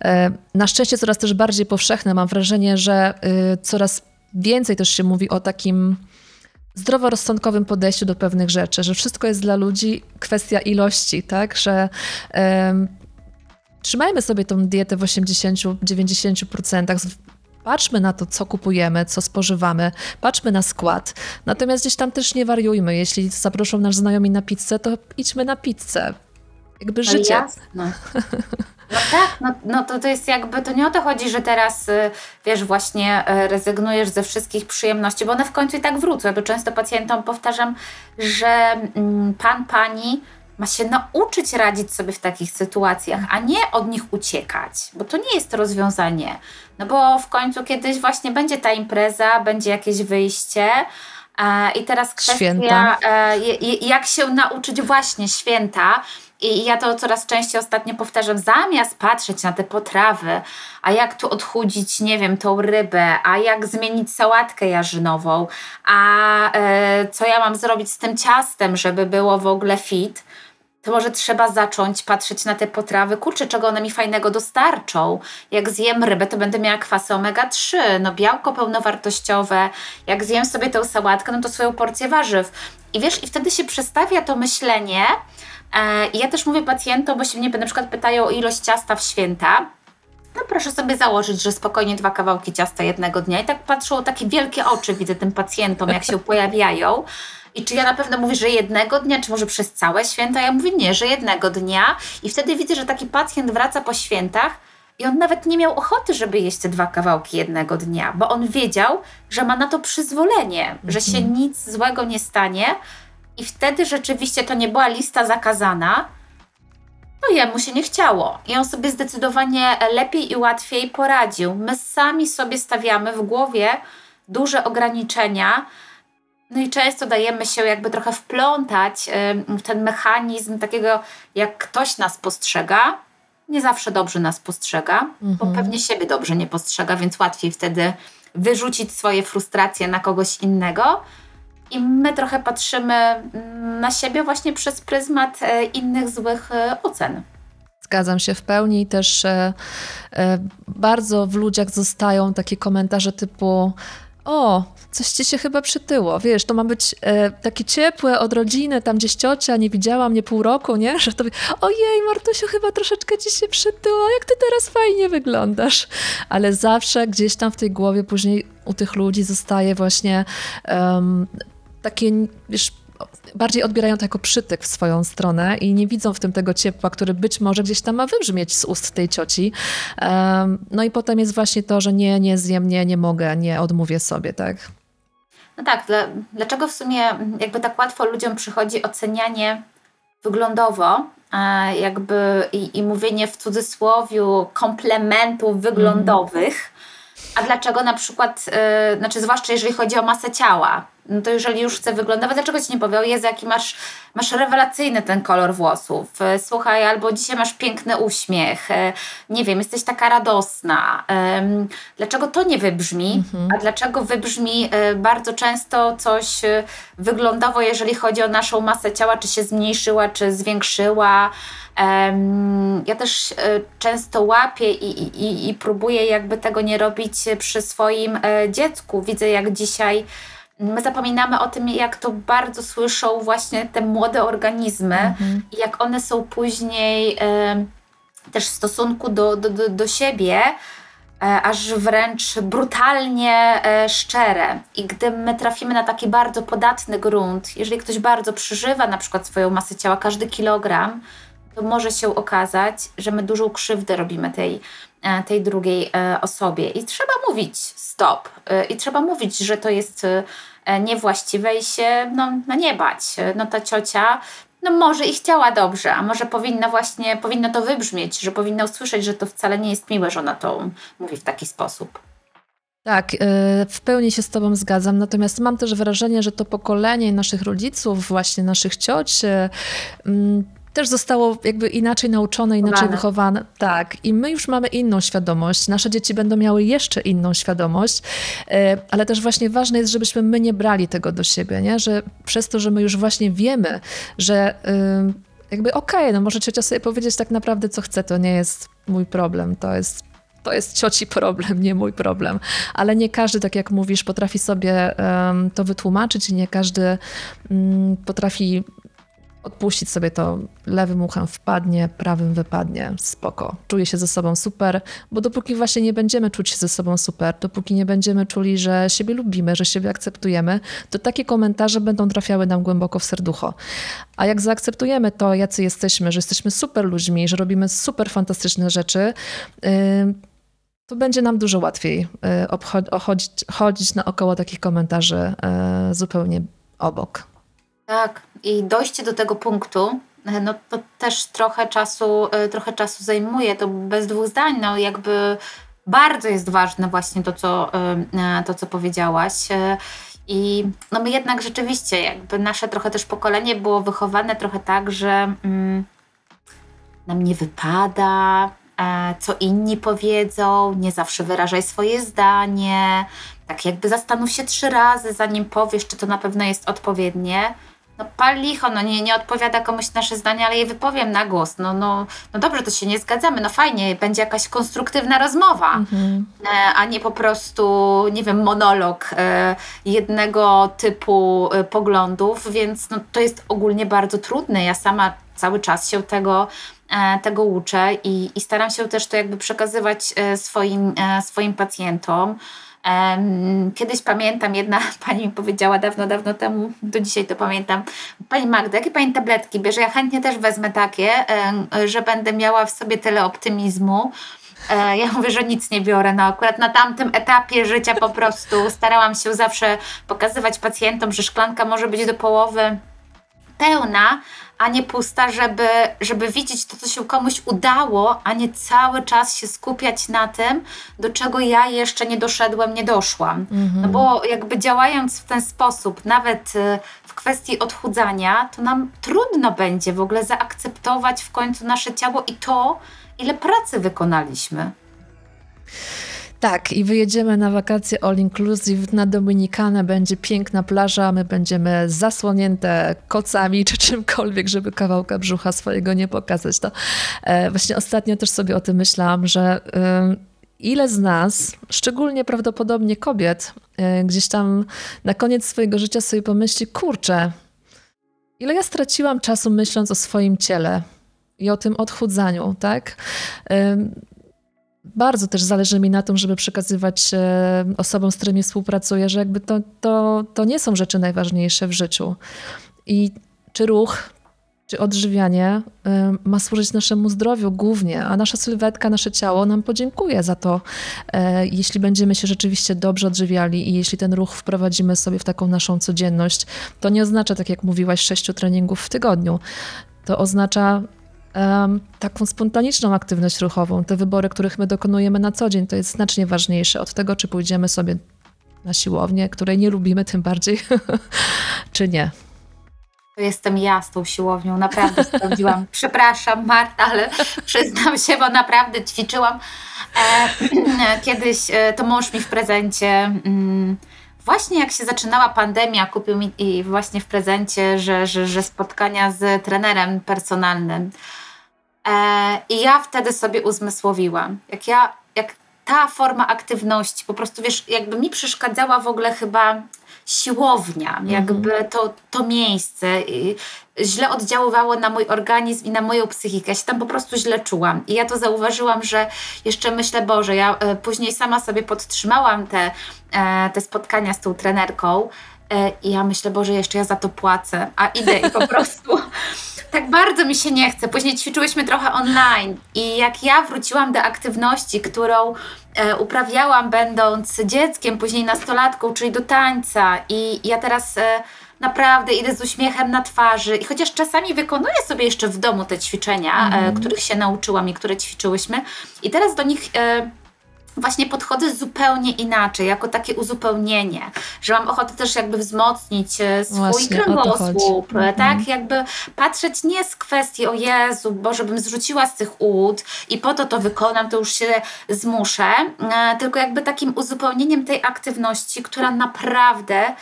Speaker 1: e, na szczęście coraz też bardziej powszechne. Mam wrażenie, że coraz więcej też się mówi o takim zdroworozsądkowym podejściu do pewnych rzeczy, że wszystko jest dla ludzi kwestia ilości, tak, że um, trzymajmy sobie tą dietę w 80-90%, Patrzmy na to, co kupujemy, co spożywamy, patrzmy na skład. Natomiast gdzieś tam też nie wariujmy. Jeśli zaproszą nas znajomi na pizzę, to idźmy na pizzę. Jakby no życie.
Speaker 2: Jasne. No tak, no, no to, to jest jakby, to nie o to chodzi, że teraz, y, wiesz, właśnie y, rezygnujesz ze wszystkich przyjemności, bo one w końcu i tak wrócą. Ja to często pacjentom powtarzam, że mm, pan, pani ma się nauczyć radzić sobie w takich sytuacjach, a nie od nich uciekać, bo to nie jest rozwiązanie. No bo w końcu kiedyś właśnie będzie ta impreza, będzie jakieś wyjście, i teraz kwestia, święta. E, jak się nauczyć właśnie święta, i ja to coraz częściej ostatnio powtarzam, zamiast patrzeć na te potrawy, a jak tu odchudzić, nie wiem, tą rybę, a jak zmienić sałatkę jarzynową, a e, co ja mam zrobić z tym ciastem, żeby było w ogóle fit, to może trzeba zacząć patrzeć na te potrawy, kurczę, czego one mi fajnego dostarczą. Jak zjem rybę, to będę miała kwasy omega-3, no białko pełnowartościowe. Jak zjem sobie tę sałatkę, no to swoją porcję warzyw. I wiesz, i wtedy się przestawia to myślenie. E, ja też mówię pacjentom, bo się mnie na przykład pytają o ilość ciasta w święta. No proszę sobie założyć, że spokojnie dwa kawałki ciasta jednego dnia. I tak patrzą, takie wielkie oczy widzę tym pacjentom, jak się pojawiają. I czy ja na pewno mówię, że jednego dnia, czy może przez całe święta? Ja mówię nie, że jednego dnia. I wtedy widzę, że taki pacjent wraca po świętach i on nawet nie miał ochoty, żeby jeść te dwa kawałki jednego dnia, bo on wiedział, że ma na to przyzwolenie, że się mhm. nic złego nie stanie. I wtedy rzeczywiście to nie była lista zakazana, no jemu się nie chciało. I on sobie zdecydowanie lepiej i łatwiej poradził. My sami sobie stawiamy w głowie duże ograniczenia, no i często dajemy się jakby trochę wplątać w ten mechanizm takiego, jak ktoś nas postrzega, nie zawsze dobrze nas postrzega, mhm. bo pewnie siebie dobrze nie postrzega, więc łatwiej wtedy wyrzucić swoje frustracje na kogoś innego. I my trochę patrzymy mm, na siebie właśnie przez pryzmat e, innych złych e, ocen.
Speaker 1: Zgadzam się w pełni i też e, e, bardzo w ludziach zostają takie komentarze typu o, coś ci się chyba przytyło. Wiesz, to ma być e, takie ciepłe od rodziny, tam gdzieś ciocia nie widziała mnie pół roku, nie? [LAUGHS] Że to ojej, Martusiu, chyba troszeczkę ci się przytyło, jak ty teraz fajnie wyglądasz. Ale zawsze gdzieś tam w tej głowie później u tych ludzi zostaje właśnie um, takie, wiesz, bardziej odbierają to jako przytyk w swoją stronę i nie widzą w tym tego ciepła, który być może gdzieś tam ma wybrzmieć z ust tej cioci. No i potem jest właśnie to, że nie, nie zjem, nie, nie mogę, nie odmówię sobie, tak?
Speaker 2: No tak, dlaczego w sumie jakby tak łatwo ludziom przychodzi ocenianie wyglądowo, e, jakby i, i mówienie w cudzysłowiu komplementów wyglądowych, a dlaczego na przykład, yy, znaczy zwłaszcza jeżeli chodzi o masę ciała, no to jeżeli już chcę wyglądać, dlaczego ci nie powie, Jezu, jaki masz, masz rewelacyjny ten kolor włosów, y, słuchaj, albo dzisiaj masz piękny uśmiech, y, nie wiem, jesteś taka radosna. Dlaczego to nie wybrzmi, mhm. a dlaczego wybrzmi y, bardzo często coś wyglądowo, jeżeli chodzi o naszą masę ciała, czy się zmniejszyła, czy zwiększyła, ja też często łapię i, i, i próbuję jakby tego nie robić przy swoim e, dziecku. Widzę, jak dzisiaj my zapominamy o tym, jak to bardzo słyszą właśnie te młode organizmy mhm. i jak one są później też w stosunku do, do, do, do siebie e, aż wręcz brutalnie e, szczere. I gdy my trafimy na taki bardzo podatny grunt, jeżeli ktoś bardzo przeżywa na przykład swoją masę ciała, każdy kilogram, to może się okazać, że my dużą krzywdę robimy tej, tej drugiej osobie. I trzeba mówić stop. I trzeba mówić, że to jest E, niewłaściwe i się no, no nie bać. No ta ciocia no może i chciała dobrze, a może powinna właśnie, powinno to wybrzmieć, że powinna usłyszeć, że to wcale nie jest miłe, że ona to mówi w taki sposób.
Speaker 1: Tak, e, w pełni się z Tobą zgadzam. Natomiast mam też wrażenie, że to pokolenie naszych rodziców, właśnie naszych cioci, też zostało jakby inaczej nauczone, inaczej wychowane. Tak, i my już mamy inną świadomość. Nasze dzieci będą miały jeszcze inną świadomość, e, ale też właśnie ważne jest, żebyśmy my nie brali tego do siebie, nie? że przez to, że my już właśnie wiemy, że jakby okej, okay, no może ciocia sobie powiedzieć tak naprawdę, co chce, to nie jest mój problem, to jest to jest cioci problem, nie mój problem. Ale nie każdy, tak jak mówisz, potrafi sobie um, to wytłumaczyć i nie każdy um, potrafi odpuścić sobie to lewym uchem wpadnie, prawym wypadnie, spoko. Czuję się ze sobą super, bo dopóki właśnie nie będziemy czuć się ze sobą super, dopóki nie będziemy czuli, że siebie lubimy, że siebie akceptujemy, to takie komentarze będą trafiały nam głęboko w serducho. A jak zaakceptujemy to, jacy jesteśmy, że jesteśmy super ludźmi, że robimy super fantastyczne rzeczy, yy, to będzie nam dużo łatwiej yy, chodzić, chodzić naokoło takich komentarzy yy, zupełnie obok.
Speaker 2: Tak, i dojście do tego punktu, e, no to też trochę czasu, e, trochę czasu zajmuje, to bez dwóch zdań, no jakby bardzo jest ważne właśnie to, co, e, to, co powiedziałaś. I no my jednak rzeczywiście, jakby nasze trochę też pokolenie było wychowane trochę tak, że mm, nam nie wypada, co inni powiedzą, nie zawsze wyrażaj swoje zdanie, tak jakby zastanów się trzy razy, zanim powiesz, czy to na pewno jest odpowiednie. No pal licho, no nie, nie odpowiada komuś nasze zdanie, ale je wypowiem na głos. No, no, no dobrze, to się nie zgadzamy, no fajnie, będzie jakaś konstruktywna rozmowa, mhm. E, a nie po prostu, nie wiem, monolog e, jednego typu e, poglądów, więc no, to jest ogólnie bardzo trudne. Ja sama cały czas się tego tego uczę i, i staram się też to jakby przekazywać swoim, swoim pacjentom. Kiedyś pamiętam, jedna [LAUGHS] pani mi powiedziała dawno, dawno temu, do dzisiaj to pamiętam, Pani Magda, jakie Pani tabletki bierze? Ja chętnie też wezmę takie, że będę miała w sobie tyle optymizmu. E, ja [LAUGHS] mówię, że nic nie biorę. No akurat na tamtym etapie życia po prostu starałam się zawsze pokazywać pacjentom, że szklanka może być do połowy pełna, a nie pusta, żeby, żeby widzieć to, co się komuś udało, a nie cały czas się skupiać na tym, do czego ja jeszcze nie doszedłem, nie doszłam. Mhm. No bo jakby działając w ten sposób, nawet y, w kwestii odchudzania, to nam trudno będzie w ogóle zaakceptować w końcu nasze ciało i to, ile pracy wykonaliśmy.
Speaker 1: Tak, i wyjedziemy na wakacje all inclusive na Dominikanę, będzie piękna plaża, my będziemy zasłonięte kocami czy czymkolwiek, żeby kawałka brzucha swojego nie pokazać. To e, właśnie ostatnio też sobie o tym myślałam, że e, ile z nas, szczególnie prawdopodobnie kobiet, e, gdzieś tam na koniec swojego życia sobie pomyśli, kurczę, ile ja straciłam czasu myśląc o swoim ciele i o tym odchudzaniu, tak? Bardzo też zależy mi na tym, żeby przekazywać e, osobom, z którymi współpracuję, że jakby to, to, to nie są rzeczy najważniejsze w życiu. I czy ruch, czy odżywianie e, ma służyć naszemu zdrowiu głównie, a nasza sylwetka, nasze ciało nam podziękuje za to, e, jeśli będziemy się rzeczywiście dobrze odżywiali i jeśli ten ruch wprowadzimy sobie w taką naszą codzienność. To nie oznacza, tak jak mówiłaś, sześciu treningów w tygodniu. To oznacza taką spontaniczną aktywność ruchową. Te wybory, których my dokonujemy na co dzień, to jest znacznie ważniejsze od tego, czy pójdziemy sobie na siłownię, której nie lubimy tym bardziej, [LAUGHS] czy nie.
Speaker 2: Jestem ja z tą siłownią, naprawdę sprawdziłam. [LAUGHS] Przepraszam, Marta, ale przyznam się, bo naprawdę ćwiczyłam. E, [CLEARS THROAT] kiedyś e, to mąż mi w prezencie. Mm, właśnie jak się zaczynała pandemia, kupił mi i właśnie w prezencie, że, że, że spotkania z trenerem personalnym. E, I ja wtedy sobie uzmysłowiłam, jak ja, jak ta forma aktywności, po prostu wiesz, jakby mi przeszkadzała w ogóle chyba siłownia, mhm. jakby to, to miejsce źle oddziaływało na mój organizm i na moją psychikę. Ja się tam po prostu źle czułam. I ja to zauważyłam, że jeszcze myślę, Boże, ja e, później sama sobie podtrzymałam te, e, te spotkania z tą trenerką. I ja myślę, Boże, jeszcze ja za to płacę, a idę i po [LAUGHS] prostu tak bardzo mi się nie chce. Później ćwiczyłyśmy trochę online i jak ja wróciłam do aktywności, którą e, uprawiałam będąc dzieckiem, później nastolatką, czyli do tańca i ja teraz e, naprawdę idę z uśmiechem na twarzy i chociaż czasami wykonuję sobie jeszcze w domu te ćwiczenia, e, mhm. których się nauczyłam i które ćwiczyłyśmy i teraz do nich e, właśnie podchodzę zupełnie inaczej, jako takie uzupełnienie, że mam ochotę też jakby wzmocnić e, swój właśnie, kręgosłup, tak? Mhm. Jakby patrzeć nie z kwestii, o Jezu, bo żebym zrzuciła z tych łód i po to to wykonam, to już się zmuszę, e, tylko jakby takim uzupełnieniem tej aktywności, która naprawdę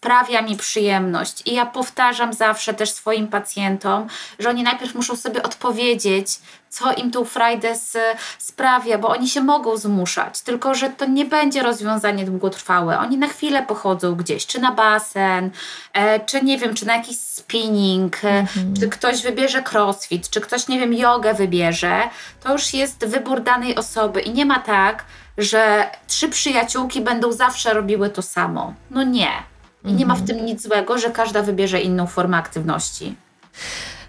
Speaker 2: sprawia mi przyjemność. I ja powtarzam zawsze też swoim pacjentom, że oni najpierw muszą sobie odpowiedzieć, co im tą frajdę sprawia, bo oni się mogą zmuszać, tylko że to nie będzie rozwiązanie długotrwałe. Oni na chwilę pochodzą gdzieś, czy na basen, e, czy nie wiem, czy na jakiś spinning, e, mhm. czy ktoś wybierze crossfit, czy ktoś, nie wiem, jogę wybierze. To już jest wybór danej osoby i nie ma tak, że trzy przyjaciółki będą zawsze robiły to samo. No nie. I nie ma w mhm. tym nic złego, że każda wybierze inną formę aktywności.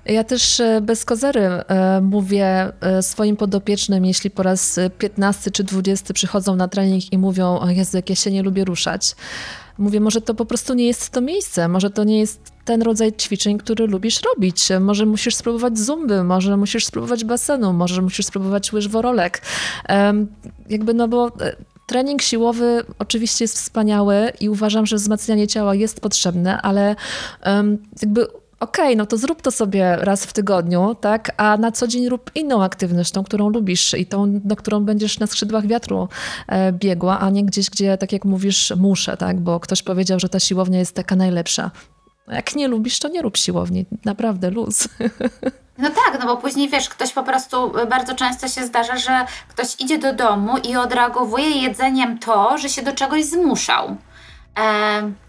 Speaker 1: Ja też e, bez kozery e, mówię e, swoim podopiecznym, jeśli po raz 15 czy 20 przychodzą na trening i mówią, o Jezu, jak ja się nie lubię ruszać. Mówię, może to po prostu nie jest to miejsce, może to nie jest ten rodzaj ćwiczeń, który lubisz robić. Może musisz spróbować zumby, może musisz spróbować basenu, może musisz spróbować łyżworolek. Jakby no bo trening siłowy oczywiście jest wspaniały i uważam, że wzmacnianie ciała jest potrzebne, ale jakby okej, okay, no to zrób to sobie raz w tygodniu, tak? A na co dzień rób inną aktywność, tą, którą lubisz i tą, na którą będziesz na skrzydłach wiatru e, biegła, a nie gdzieś, gdzie, tak jak mówisz, muszę, tak? Bo ktoś powiedział, że ta siłownia jest taka najlepsza. Jak nie lubisz, to nie rób siłowni. Naprawdę luz. [LAUGHS]
Speaker 2: No tak, no bo później wiesz, ktoś po prostu bardzo często się zdarza, że ktoś idzie do domu i odreagowuje jedzeniem to, że się do czegoś zmuszał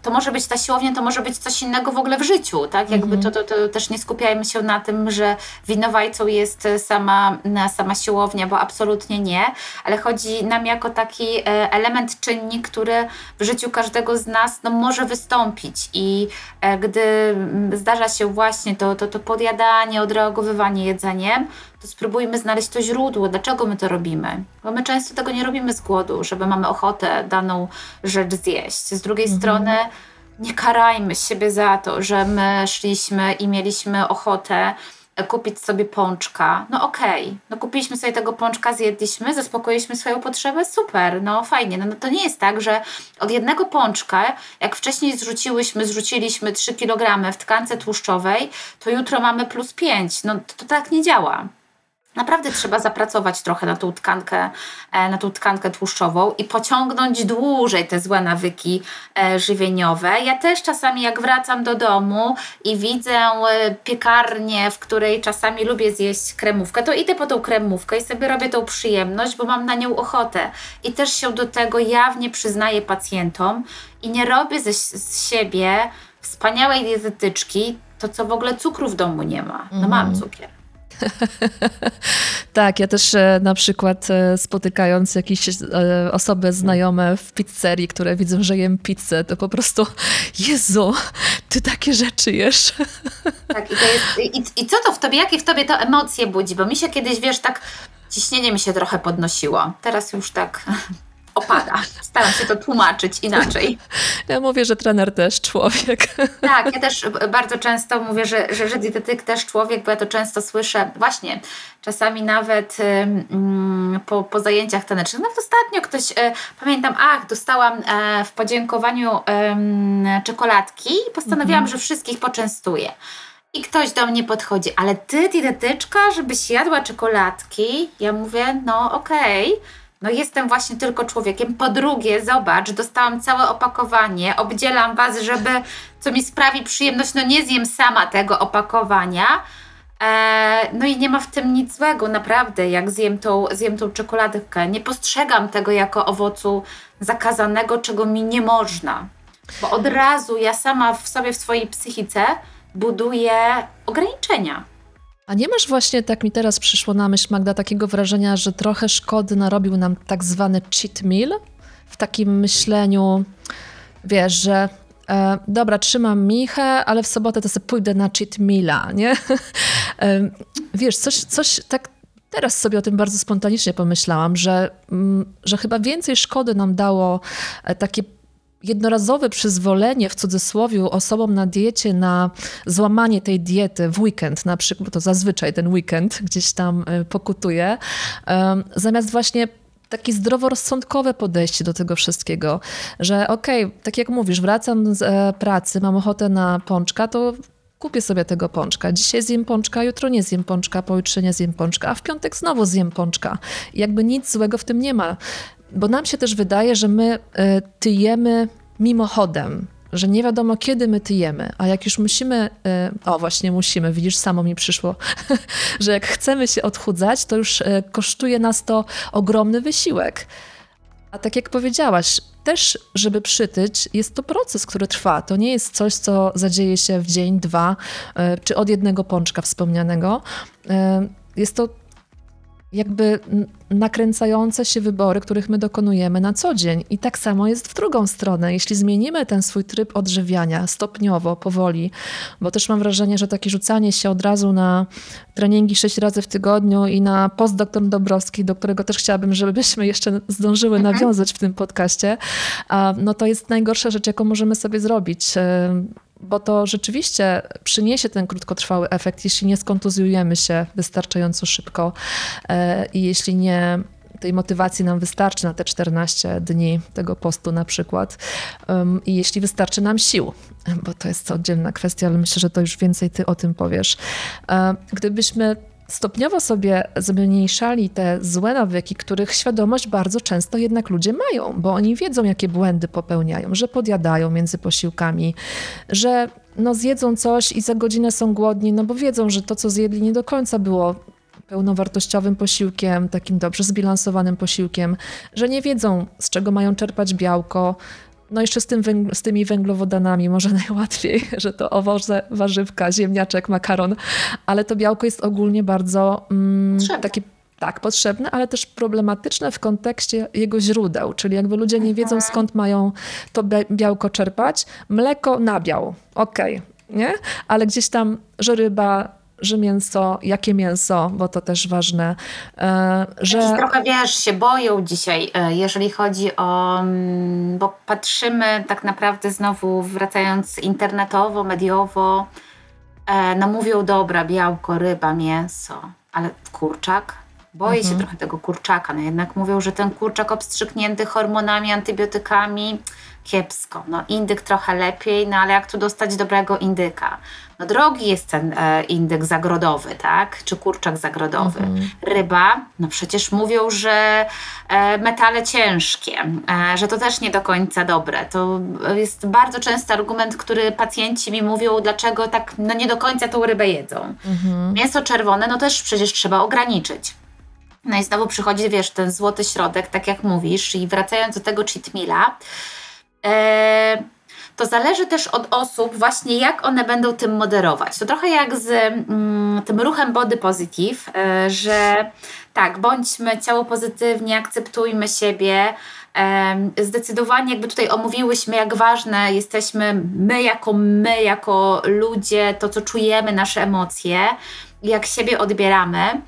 Speaker 2: to może być ta siłownia, to może być coś innego w ogóle w życiu, tak? Jakby to, to, to też nie skupiajmy się na tym, że winowajcą jest sama, sama siłownia, bo absolutnie nie, ale chodzi nam jako taki e, element, czynnik, który w życiu każdego z nas no, może wystąpić. I e, gdy zdarza się właśnie to, to, to podjadanie, odreagowywanie jedzeniem, to spróbujmy znaleźć to źródło, dlaczego my to robimy. Bo my często tego nie robimy z głodu, żeby mamy ochotę daną rzecz zjeść. Z drugiej mhm. strony nie karajmy siebie za to, że my szliśmy i mieliśmy ochotę kupić sobie pączka. No okej, okay. no kupiliśmy sobie tego pączka, zjedliśmy, zaspokoiliśmy swoją potrzebę, super, no fajnie. No, no to nie jest tak, że od jednego pączka, jak wcześniej zrzuciłyśmy, zrzuciliśmy 3 kg w tkance tłuszczowej, to jutro mamy plus 5. No to, to tak nie działa. Naprawdę trzeba zapracować trochę na tą tkankę, e, na tą tkankę tłuszczową i pociągnąć dłużej te złe nawyki e, żywieniowe. Ja też czasami jak wracam do domu i widzę e, piekarnię, w której czasami lubię zjeść kremówkę, to idę po tą kremówkę i sobie robię tą przyjemność, bo mam na nią ochotę. I też się do tego jawnie przyznaję pacjentom i nie robię ze, z siebie wspaniałej dietetyczki, to co w ogóle cukru w domu nie ma. No mam mhm. cukier. [LAUGHS]
Speaker 1: tak, ja też e, na przykład e, spotykając jakieś e, osoby znajome w pizzerii, które widzą, że jem pizzę, to po prostu [LAUGHS] Jezu, ty takie rzeczy jesz. [LAUGHS]
Speaker 2: tak, i, jest, i, i co to w tobie, jakie w tobie to emocje budzi? Bo mi się kiedyś, wiesz, tak ciśnienie mi się trochę podnosiło. Teraz już tak opada. Staram się to tłumaczyć inaczej. [LAUGHS]
Speaker 1: Ja mówię, że trener też człowiek. [LAUGHS]
Speaker 2: Tak, ja też bardzo często mówię, że, że, że dietetyk też człowiek, bo ja to często słyszę właśnie czasami nawet um, po, po zajęciach tanecznych. Nawet ostatnio ktoś, e, pamiętam, ach, dostałam e, w podziękowaniu e, czekoladki i postanowiłam, mhm. że wszystkich poczęstuję. I ktoś do mnie podchodzi, ale ty, dietetyczka, żebyś jadła czekoladki? Ja mówię, no okej. Okay no jestem właśnie tylko człowiekiem. Po drugie, zobacz, dostałam całe opakowanie, obdzielam Was, żeby, co mi sprawi przyjemność, no nie zjem sama tego opakowania. E, no i nie ma w tym nic złego, naprawdę, jak zjem tą, zjem tą czekoladkę. Nie postrzegam tego jako owocu zakazanego, czego mi nie można. Bo od razu ja sama w sobie, w swojej psychice buduję ograniczenia.
Speaker 1: A nie masz właśnie, tak mi teraz przyszło na myśl, Magda, takiego wrażenia, że trochę szkody narobił nam tak zwany cheat meal? W takim myśleniu, wiesz, że e, dobra, trzymam michę, ale w sobotę to sobie pójdę na cheat meala, nie? [LAUGHS] e, wiesz, coś, coś tak teraz sobie o tym bardzo spontanicznie pomyślałam, że, mm, że chyba więcej szkody nam dało e, takie jednorazowe przyzwolenie w cudzysłowie osobom na diecie na złamanie tej diety w weekend na przykład, to zazwyczaj ten weekend gdzieś tam e, pokutuje, zamiast właśnie takie zdroworozsądkowe podejście do tego wszystkiego, że okej, okay, tak jak mówisz, wracam z e, pracy, mam ochotę na pączka, to kupię sobie tego pączka. Dzisiaj zjem pączka, jutro nie zjem pączka, pojutrze nie zjem pączka, a w piątek znowu zjem pączka. Jakby nic złego w tym nie ma bo nam się też wydaje, że my e, tyjemy mimochodem, że nie wiadomo kiedy my tyjemy, a jak już musimy, e, o właśnie musimy, widzisz, samo mi przyszło, [LAUGHS] że jak chcemy się odchudzać, to już e, kosztuje nas to ogromny wysiłek. A tak jak powiedziałaś, też, żeby przytyć, jest to proces, który trwa. To nie jest coś, co zadzieje się w dzień, dwa, czy od jednego pączka wspomnianego. Jest to jakby nakręcające się wybory, których my dokonujemy na co dzień. I tak samo jest w drugą stronę. Jeśli zmienimy ten swój tryb odżywiania stopniowo, powoli, bo też mam wrażenie, że takie rzucanie się od razu na treningi sześć razy w tygodniu i na postdoktor Dobrowski, do którego też chciałabym, żebyśmy jeszcze zdążyły mhm. nawiązać w tym podcaście, no to jest najgorsza rzecz, jaką możemy sobie zrobić bo to rzeczywiście przyniesie ten krótkotrwały efekt, jeśli nie skontuzjujemy się wystarczająco szybko e, i jeśli nie tej motywacji nam wystarczy na te 14 dni tego postu na przykład i jeśli wystarczy nam sił, bo to jest oddzielna kwestia, ale myślę, że to już więcej ty o tym powiesz. E, gdybyśmy stopniowo sobie zmniejszali te złe nawyki, których świadomość bardzo często jednak ludzie mają, bo oni wiedzą, jakie błędy popełniają, że podjadają między posiłkami, że no zjedzą coś i za godzinę są głodni, no bo wiedzą, że to, co zjedli, nie do końca było pełnowartościowym posiłkiem, takim dobrze zbilansowanym posiłkiem, że nie wiedzą, z czego mają czerpać białko. No jeszcze z, tym z tymi węglowodanami może [LAUGHS] najłatwiej, że to owoce, warzywka, ziemniaczek, makaron, ale to białko jest ogólnie bardzo mm, takie tak, potrzebne, ale też problematyczne w kontekście jego źródeł, czyli jakby ludzie nie wiedzą skąd mają to białko czerpać. Mleko, nabiał, okej, okay, nie? Ale gdzieś tam, że ryba, że mięso, jakie mięso, bo to też ważne, e, że...
Speaker 2: Trochę, wiesz, się boją dzisiaj, e, jeżeli chodzi o... mm, bo patrzymy tak naprawdę znowu, wracając internetowo, mediowo, e, no mówią, dobra, białko, ryba, mięso, ale kurczak? Boję mhm. się trochę tego kurczaka, no jednak mówią, że ten kurczak obstrzyknięty hormonami, antybiotykami, kiepsko. No indyk trochę lepiej, no ale jak tu dostać dobrego indyka? No drogi jest ten e, indyk zagrodowy, tak? Czy kurczak zagrodowy. Mhm. Ryba, no przecież mówią, że e, metale ciężkie, e, że to też nie do końca dobre. To jest bardzo częsty argument, który pacjenci mi mówią, dlaczego tak no nie do końca tą rybę jedzą. Mhm. Mięso czerwone, no też przecież trzeba ograniczyć. No i znowu przychodzi, wiesz, ten złoty środek, tak jak mówisz, i wracając do tego cheat meala, to zależy też od osób właśnie, jak one będą tym moderować. To trochę jak z mm, tym ruchem body positive, e, że tak, bądźmy ciało pozytywnie, akceptujmy siebie, e, Zdecydowanie, jakby tutaj omówiłyśmy, jak ważne jesteśmy my jako my, jako ludzie, to co czujemy, nasze emocje, jak siebie odbieramy.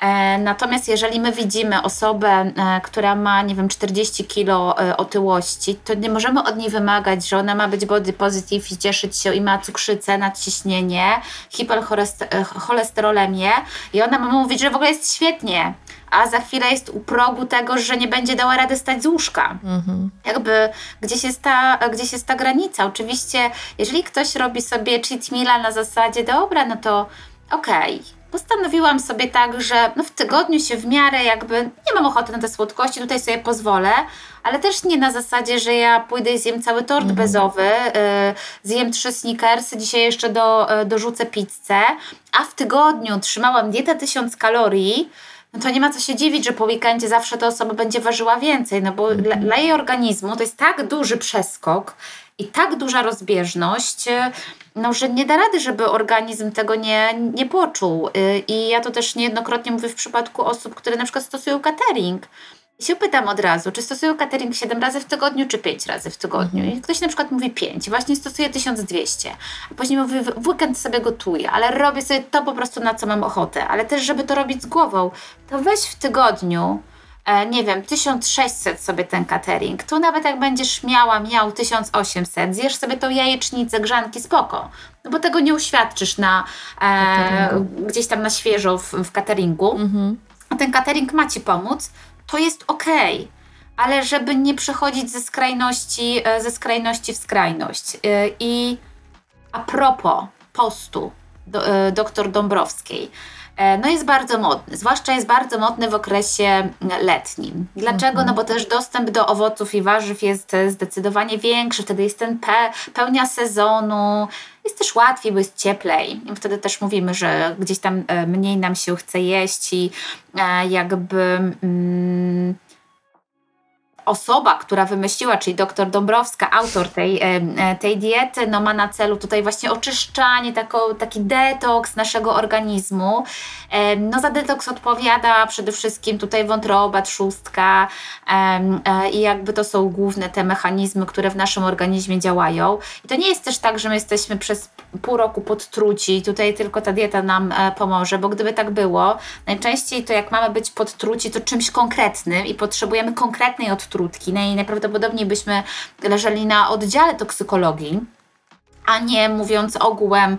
Speaker 2: E, natomiast jeżeli my widzimy osobę, e, która ma, nie wiem, 40 kilo e, otyłości, to nie możemy od niej wymagać, że ona ma być body positive i cieszyć się i ma cukrzycę, nadciśnienie, hipercholesterolemię i ona ma mówić, że w ogóle jest świetnie, a za chwilę jest u progu tego, że nie będzie dała rady stać z łóżka. Mhm. Jakby gdzieś jest, ta, gdzieś jest ta granica. Oczywiście, jeżeli ktoś robi sobie cheat meala na zasadzie, dobra, no to okej, okay postanowiłam sobie tak, że no w tygodniu się w miarę jakby nie mam ochoty na te słodkości, tutaj sobie pozwolę, ale też nie na zasadzie, że ja pójdę i zjem cały tort mhm. bezowy, yy, zjem trzy sneakersy, dzisiaj jeszcze do, yy, dorzucę pizzę, a w tygodniu trzymałam dietę 1000 kalorii, no to nie ma co się dziwić, że po weekendzie zawsze ta osoba będzie ważyła więcej, no bo mhm. dla, dla jej organizmu to jest tak duży przeskok i tak duża rozbieżność, no, że nie da rady, żeby organizm tego nie, nie poczuł. Y, I ja to też niejednokrotnie mówię w przypadku osób, które na przykład stosują catering. I się pytam od razu, czy stosują catering 7 razy w tygodniu, czy 5 razy w tygodniu. Mhm. I ktoś na przykład mówi 5, właśnie stosuje 1200. A później mówi, w weekend sobie gotuję, ale robię sobie to po prostu na co mam ochotę. Ale też, żeby to robić z głową, to weź w tygodniu E, nie wiem, 1600 sobie ten catering, tu nawet jak będziesz miała, miał 1800, zjesz sobie tą jajecznicę, grzanki, spoko. No bo tego nie uświadczysz na, e, gdzieś tam na świeżo w, w cateringu. Mhm. A ten catering ma Ci pomóc, to jest okej. Okay. Ale żeby nie przechodzić ze skrajności, e, ze skrajności w skrajność. E, I a propos postu do, doktor Dąbrowskiej. E, no jest bardzo modny, zwłaszcza jest bardzo modny w okresie letnim. Dlaczego? No bo też dostęp do owoców i warzyw jest zdecydowanie większy, wtedy jest ten pe pełnia sezonu, jest też łatwiej, bo jest cieplej. Wtedy też mówimy, że gdzieś tam e, mniej nam się chce jeść i e, jakby... Mm, osoba, która wymyśliła, czyli doktor Dąbrowska, autor tej, e, tej diety, no ma na celu tutaj właśnie oczyszczanie, tako, taki detoks naszego organizmu. E, no za detoks odpowiada przede wszystkim tutaj wątroba, trzustka e, i jakby to są główne te mechanizmy, które w naszym organizmie działają. I to nie jest też tak, że my jesteśmy przez pół roku podtruci i tutaj tylko ta dieta nam pomoże, bo gdyby tak było, najczęściej to jak mamy być podtruci, to czymś konkretnym i potrzebujemy konkretnej odtruci, trutki. Najprawdopodobniej byśmy leżeli na oddziale toksykologii, a nie mówiąc ogółem,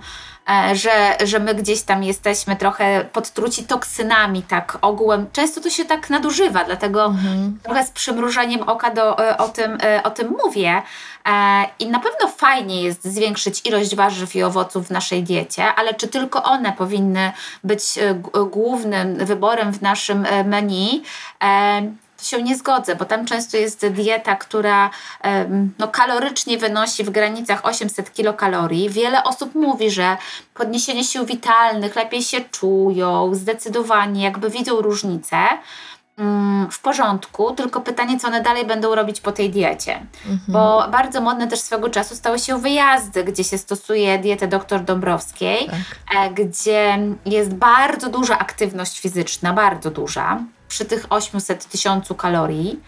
Speaker 2: e, że, że my gdzieś tam jesteśmy trochę podtruci toksynami, tak ogółem. Często to się tak nadużywa, dlatego mhm. trochę z przymrużeniem oka do, e, o, tym, e, o tym mówię. I na pewno fajnie jest zwiększyć ilość warzyw i owoców w naszej diecie, ale czy tylko one powinny być głównym wyborem w naszym menu? To się nie zgodzę, bo tam często jest dieta, która no, kalorycznie wynosi w granicach 800 kilokalorii. Wiele osób mówi, że podniesienie sił witalnych, lepiej się czują, zdecydowanie jakby widzą różnicę mm, w porządku, tylko pytanie, co one dalej będą robić po tej diecie. Mhm. Bo bardzo modne też swego czasu stały się wyjazdy, gdzie się stosuje dietę dr Dąbrowskiej, tak. E, gdzie jest bardzo duża aktywność fizyczna, bardzo duża przy tych 800 tysiącu kalorii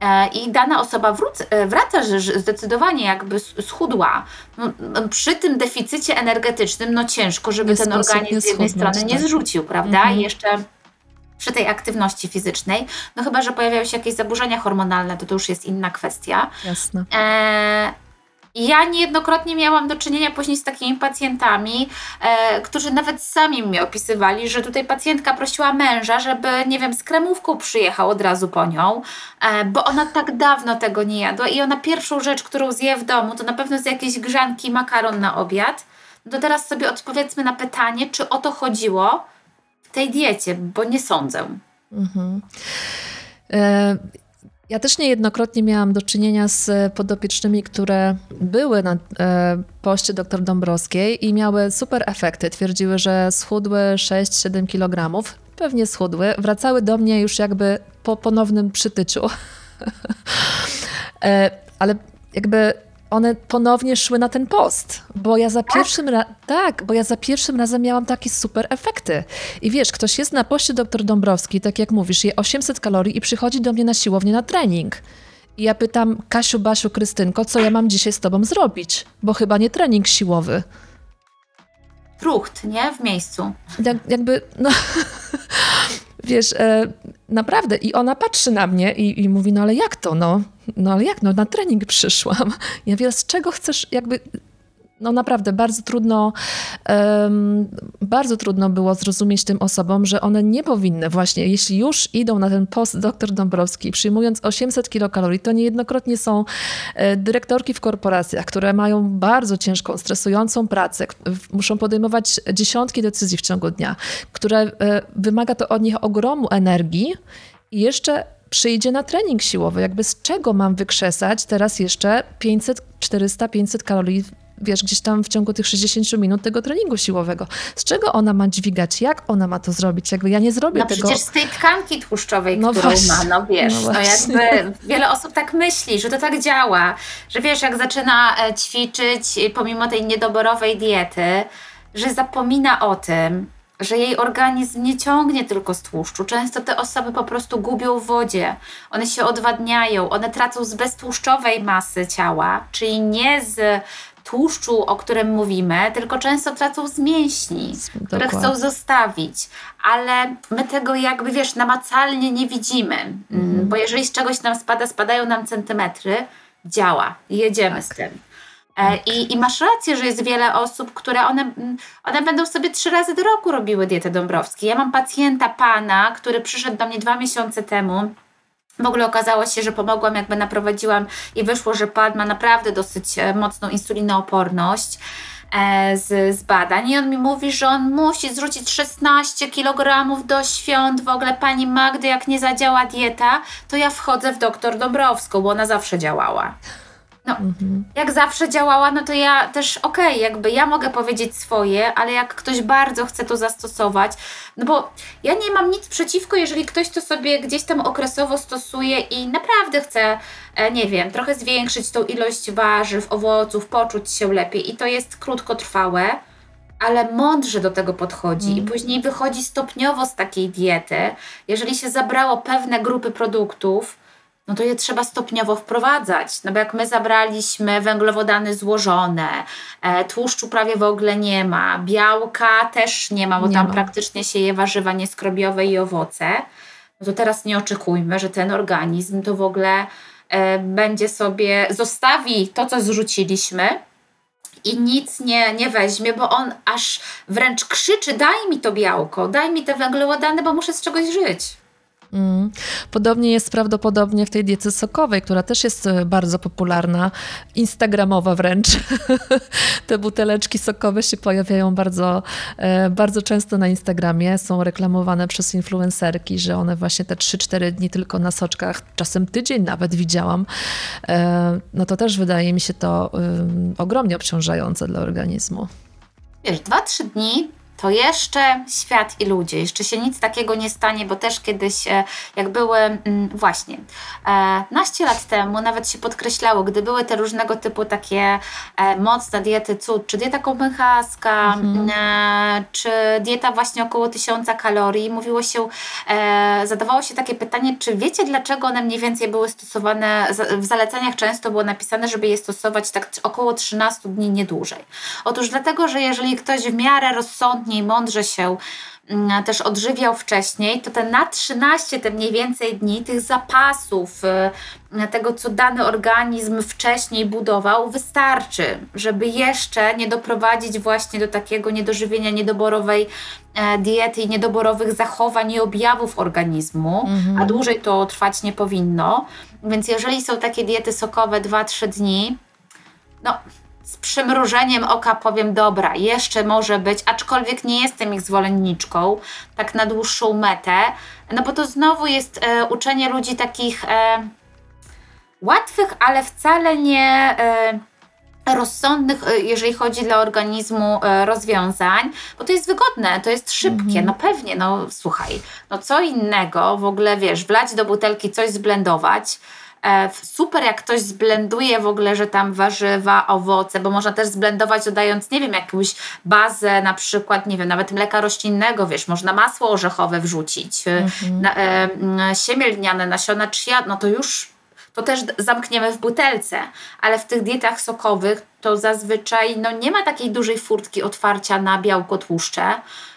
Speaker 2: e, i dana osoba wróc, e, wraca, że zdecydowanie jakby schudła. No, przy tym deficycie energetycznym, no ciężko, żeby ten organizm z jednej strony nie tak. zrzucił, prawda? Mhm. I jeszcze przy tej aktywności fizycznej, no chyba, że pojawiają się jakieś zaburzenia hormonalne, to to już jest inna kwestia.
Speaker 1: Jasne. E,
Speaker 2: ja niejednokrotnie miałam do czynienia później z takimi pacjentami, e, którzy nawet sami mi opisywali, że tutaj pacjentka prosiła męża, żeby, nie wiem, z kremówką przyjechał od razu po nią, e, bo ona tak dawno tego nie jadła i ona pierwszą rzecz, którą zje w domu, to na pewno z jakiejś grzanki makaron na obiad. No teraz sobie odpowiedzmy na pytanie, czy o to chodziło w tej diecie, bo nie sądzę. Mhm.
Speaker 1: E ja też niejednokrotnie miałam do czynienia z podopiecznymi, które były na e, poście dr Dąbrowskiej i miały super efekty. Twierdziły, że schudły 6-7 kg, pewnie schudły, wracały do mnie już jakby po ponownym przytyciu. [LAUGHS] e, ale jakby one ponownie szły na ten post, bo ja za pierwszym razem, tak, bo ja za pierwszym razem miałam takie super efekty. I wiesz, ktoś jest na poście dr Dąbrowski, tak jak mówisz, je 800 kalorii i przychodzi do mnie na siłownię na trening. I ja pytam, Kasiu, Basiu, Krystynko, co ja mam dzisiaj z tobą zrobić? Bo chyba nie trening siłowy.
Speaker 2: Trucht, nie? W miejscu.
Speaker 1: Jak, jakby, no... [LAUGHS] wiesz, e, naprawdę. I ona patrzy na mnie i, i mówi, no ale jak to, no? No ale jak, no na trening przyszłam. Ja wiem, z czego chcesz, jakby no naprawdę bardzo trudno, um, bardzo trudno było zrozumieć tym osobom, że one nie powinny właśnie, jeśli już idą na ten post dr Dąbrowski, przyjmując 800 kilokalorii, to niejednokrotnie są e, dyrektorki w korporacjach, które mają bardzo ciężką, stresującą pracę, muszą podejmować dziesiątki decyzji w ciągu dnia, które e, wymaga to od nich ogromu energii i jeszcze przyjdzie na trening siłowy. Jakby z czego mam wykrzesać teraz jeszcze 500, 400, 500 kalorii wiesz, gdzieś tam w ciągu tych 60 minut tego treningu siłowego. Z czego ona ma dźwigać? Jak ona ma to zrobić? Jakby ja nie zrobię
Speaker 2: no
Speaker 1: tego.
Speaker 2: No przecież z tej tkanki tłuszczowej, no którą właśnie. ma, no wiesz, no, no jakby wiele osób tak myśli, że to tak działa, że wiesz, jak zaczyna e, ćwiczyć pomimo tej niedoborowej diety, że zapomina o tym, że jej organizm nie ciągnie tylko z tłuszczu. Często te osoby po prostu gubią w wodzie, one się odwadniają, one tracą z beztłuszczowej masy ciała, czyli nie z tłuszczu, o którym mówimy, tylko często tracą z mięśni, Dokładnie. które chcą zostawić. Ale my tego jakby, wiesz, namacalnie nie widzimy, mm, mhm. bo jeżeli z czegoś nam spada, spadają nam centymetry, działa, jedziemy tak. z tym. E, I, I masz rację, że jest wiele osób, które one, mm, one będą sobie trzy razy do roku robiły dietę Dąbrowskiej. Ja mam pacjenta pana, który przyszedł do mnie dwa miesiące temu. W ogóle okazało się, że pomogłam, jakby naprowadziłam i wyszło, że pan ma naprawdę dosyć e, mocną insulinooporność e, z, z badań. I on mi mówi, że on musi zrzucić 16 kg do świąt. W ogóle pani Magdy, jak nie zadziała dieta, to ja wchodzę w doktor Dąbrowską, bo ona zawsze działała. No, mhm. jak zawsze działała, no to ja też okej, okay, jakby ja mogę powiedzieć swoje, ale jak ktoś bardzo chce to zastosować, no bo ja nie mam nic przeciwko, jeżeli ktoś to sobie gdzieś tam okresowo stosuje i naprawdę chce, e, nie wiem, trochę zwiększyć tą ilość warzyw, owoców, poczuć się lepiej i to jest krótkotrwałe, ale mądrze do tego podchodzi mm. i mhm. później wychodzi stopniowo z takiej diety. Jeżeli się zabrało pewne grupy produktów, no to je trzeba stopniowo wprowadzać. No bo jak my zabraliśmy węglowodany złożone, e, tłuszczu prawie w ogóle nie ma, białka też nie ma, bo nie tam ma. praktycznie się je warzywa nieskrobiowe i owoce, no to teraz nie oczekujmy, że ten organizm to w ogóle e, będzie sobie, zostawi to, co zrzuciliśmy i nic nie, nie weźmie, bo on aż wręcz krzyczy: daj mi to białko, daj mi te węglowodany, bo muszę z czegoś żyć.
Speaker 1: Mm. Podobnie jest prawdopodobnie w tej diecie sokowej, która też jest e, bardzo popularna, instagramowa wręcz. [LAUGHS] Te buteleczki sokowe się pojawiają bardzo, e, bardzo często na Instagramie, są reklamowane przez influencerki, że one właśnie te 3-4 dni tylko na soczkach, czasem tydzień nawet widziałam. E, no to też wydaje mi się to ogromnie obciążające dla organizmu.
Speaker 2: Wiesz, 2-3 dni to jeszcze świat i ludzie. Jeszcze się nic takiego nie stanie, bo też kiedyś, e, jak były, mm, właśnie, e, naście lat temu nawet się podkreślało, gdy były te różnego typu takie e, mocne diety cud, czy dieta kopenhaska, mhm. czy dieta właśnie około tysiąca kalorii, mówiło się, zadawało się takie pytanie, czy wiecie, dlaczego one mniej więcej były stosowane, w zaleceniach często było napisane, żeby je stosować tak około 13 dni, nie dłużej. Otóż dlatego, że jeżeli ktoś w miarę rozsądnie i mądrze się mm, też odżywiał wcześniej, to te na 13 te mniej więcej dni tych zapasów, y, tego co dany organizm wcześniej budował, wystarczy, żeby jeszcze nie doprowadzić właśnie do takiego niedożywienia, niedoborowej e, diety i niedoborowych zachowań i objawów organizmu, mhm. a dłużej to trwać nie powinno. Więc jeżeli są takie diety sokowe 2-3 dni, no z przymrużeniem oka powiem, dobra, jeszcze może być, aczkolwiek nie jestem ich zwolenniczką, tak na dłuższą metę, no bo to znowu jest e, uczenie ludzi takich e, łatwych, ale wcale nie e, rozsądnych, e, jeżeli chodzi dla organizmu e, rozwiązań, bo to jest wygodne, to jest szybkie, -hmm. no pewnie, no słuchaj, no co innego w ogóle, wiesz, wlać do butelki coś zblendować, super, jak ktoś zblenduje w ogóle, że tam warzywa, owoce, bo można też zblendować dodając, nie wiem, jakąś bazę, na przykład, nie wiem, nawet mleka roślinnego, wiesz, można masło orzechowe wrzucić, mhm. na, e, siemię lniane, nasiona chia, no to już to też zamkniemy w butelce, ale w tych dietach sokowych to zazwyczaj no, nie ma takiej dużej furtki otwarcia na białko, tłuszcze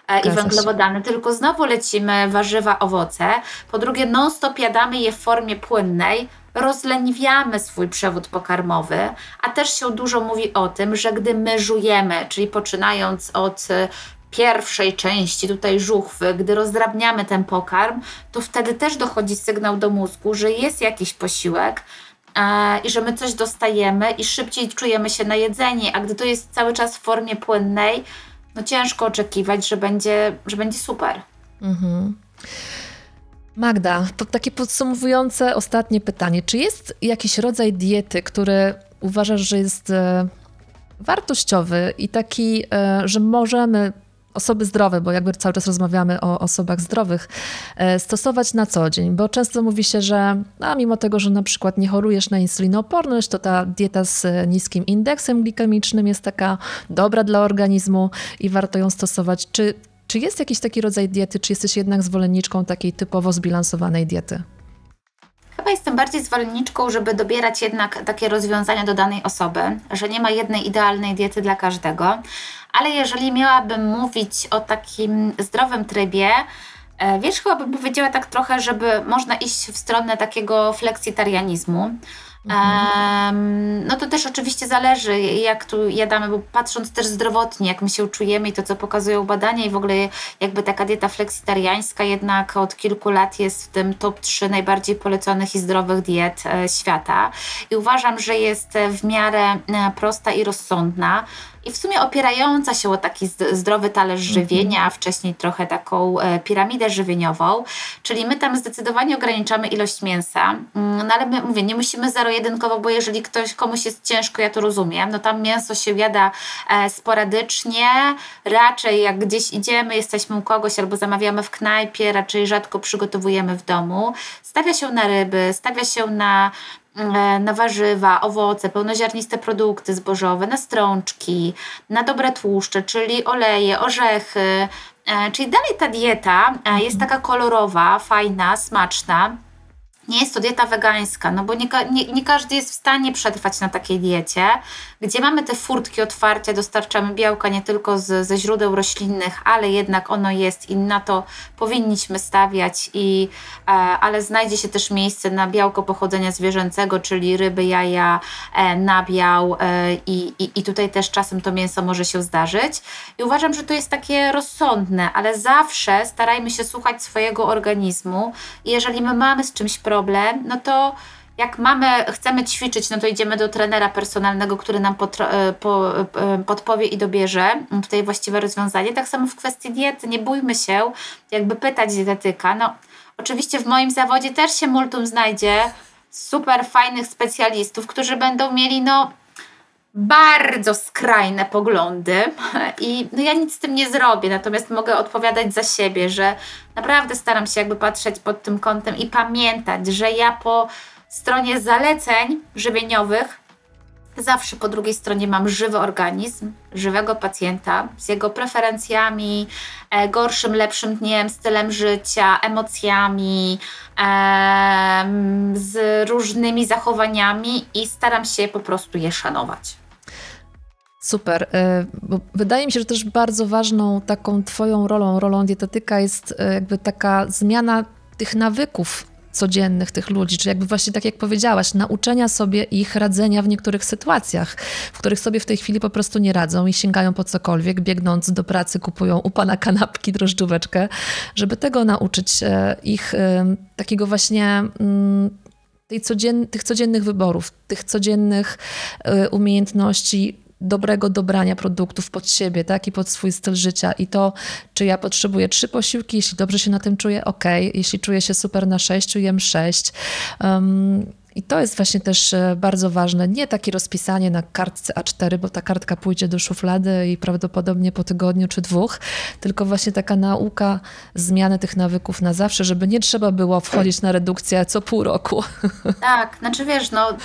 Speaker 2: e, i węglowodany, tylko znowu lecimy warzywa, owoce. Po drugie, non-stop jadamy je w formie płynnej, rozleniwiamy swój przewód pokarmowy, a też się dużo mówi o tym, że gdy my żujemy, czyli poczynając od e, pierwszej części tutaj żuchwy, gdy rozdrabniamy ten pokarm, to wtedy też dochodzi sygnał do mózgu, że jest jakiś posiłek, e, i że my coś dostajemy i szybciej czujemy się najedzeni, a gdy to jest cały czas w formie płynnej, no ciężko oczekiwać, że będzie, że będzie super. Mhm.
Speaker 1: Magda, to takie podsumowujące ostatnie pytanie. Czy jest jakiś rodzaj diety, który uważasz, że jest e, wartościowy i taki, e, że możemy osoby zdrowe, bo jakby cały czas rozmawiamy o osobach zdrowych, e, stosować na co dzień, bo często mówi się, że a mimo tego, że na przykład nie chorujesz na insulinooporność, to ta dieta z niskim indeksem glikemicznym jest taka dobra dla organizmu i warto ją stosować. Czy czy jest jakiś taki rodzaj diety, czy jesteś jednak zwolenniczką takiej typowo zbilansowanej diety?
Speaker 2: Chyba jestem bardziej zwolenniczką, żeby dobierać jednak takie rozwiązania do danej osoby, że nie ma jednej idealnej diety dla każdego. Ale jeżeli miałabym mówić o takim zdrowym trybie, e, Wiesz, chyba bym powiedziała tak trochę, żeby można iść w stronę takiego fleksitarianizmu, Mhm. no to też oczywiście zależy, jak tu jadamy, bo patrząc też zdrowotnie, jak my się czujemy i to, co pokazują badania i w ogóle jakby taka dieta fleksitariańska jednak od kilku lat jest w tym top 3 najbardziej poleconych i zdrowych diet e, świata. I uważam, że jest w miarę e, prosta i rozsądna i w sumie opierająca się o taki zdrowy talerz mhm. żywienia, a wcześniej trochę taką e, piramidę żywieniową, czyli my tam zdecydowanie ograniczamy ilość mięsa, mm, no ale my, mówię, nie musimy zero-jedynkowo, bo jeżeli ktoś, komuś jest ciężko, ja to rozumiem, no tam mięso się jada e, sporadycznie, raczej jak gdzieś idziemy, jesteśmy u kogoś albo zamawiamy w knajpie, raczej rzadko przygotowujemy w domu, stawia się na ryby, stawia się na na warzywa, owoce, pełnoziarniste produkty zbożowe, na strączki, na dobre tłuszcze, czyli oleje, orzechy. E, czyli dalej ta dieta e, jest taka kolorowa, fajna, smaczna nie jest to dieta wegańska, no bo nie, nie, nie, każdy jest w stanie przetrwać na takiej diecie, gdzie mamy te furtki otwarcia, dostarczamy białka nie tylko z, ze źródeł roślinnych, ale jednak ono jest i na to powinniśmy stawiać, i, e, ale znajdzie się też miejsce na białko pochodzenia zwierzęcego, czyli ryby, jaja, e, nabiał e, i, i, i tutaj też czasem to mięso może się zdarzyć. I uważam, że to jest takie rozsądne, ale zawsze starajmy się słuchać swojego organizmu i jeżeli my mamy z czymś problem, problem, no to jak mamy, chcemy ćwiczyć, no to idziemy do trenera personalnego, który nam e, po, e, podpowie i dobierze tutaj właściwe rozwiązanie. Tak samo w kwestii diety, nie bójmy się jakby pytać dietetyka. No, oczywiście w moim zawodzie też się multum znajdzie super fajnych specjalistów, którzy będą mieli no bardzo skrajne poglądy i no ja nic z tym nie zrobię, natomiast mogę odpowiadać za siebie, że naprawdę staram się jakby patrzeć pod tym kątem i pamiętać, że ja po stronie zaleceń żywieniowych zawsze po drugiej stronie mam żywy organizm, żywego pacjenta z jego preferencjami, e, gorszym, lepszym dniem, stylem życia, emocjami, e, z różnymi zachowaniami i staram się po prostu je szanować.
Speaker 1: Super. E, wydaje mi się, że też bardzo ważną taką Twoją rolą, rolą dietetyka jest e, jakby taka zmiana tych nawyków codziennych tych ludzi, czy jakby właśnie tak jak powiedziałaś, nauczenia sobie ich radzenia w niektórych sytuacjach, w których sobie w tej chwili po prostu nie radzą i sięgają po cokolwiek, biegnąc do pracy kupują u pana kanapki, drożdżóweczkę, żeby tego nauczyć e, ich takiego właśnie mm, tej codzien tych codziennych wyborów, tych codziennych umiejętności dobrego dobrania produktów pod siebie, tak, i pod swój styl życia. I to, czy ja potrzebuję trzy posiłki, jeśli dobrze się na tym czuję, ok. Jeśli czuję się super na sześciu, jem sześć. Um, i to jest właśnie też e, bardzo ważne. Nie takie rozpisanie na kartce A4, bo ta kartka pójdzie do szuflady i prawdopodobnie po tygodniu czy dwóch, tylko właśnie taka nauka zmiany tych nawyków na zawsze, żeby nie trzeba było wchodzić na redukcję co pół roku. [LAUGHS]
Speaker 2: Tak, znaczy wiesz, no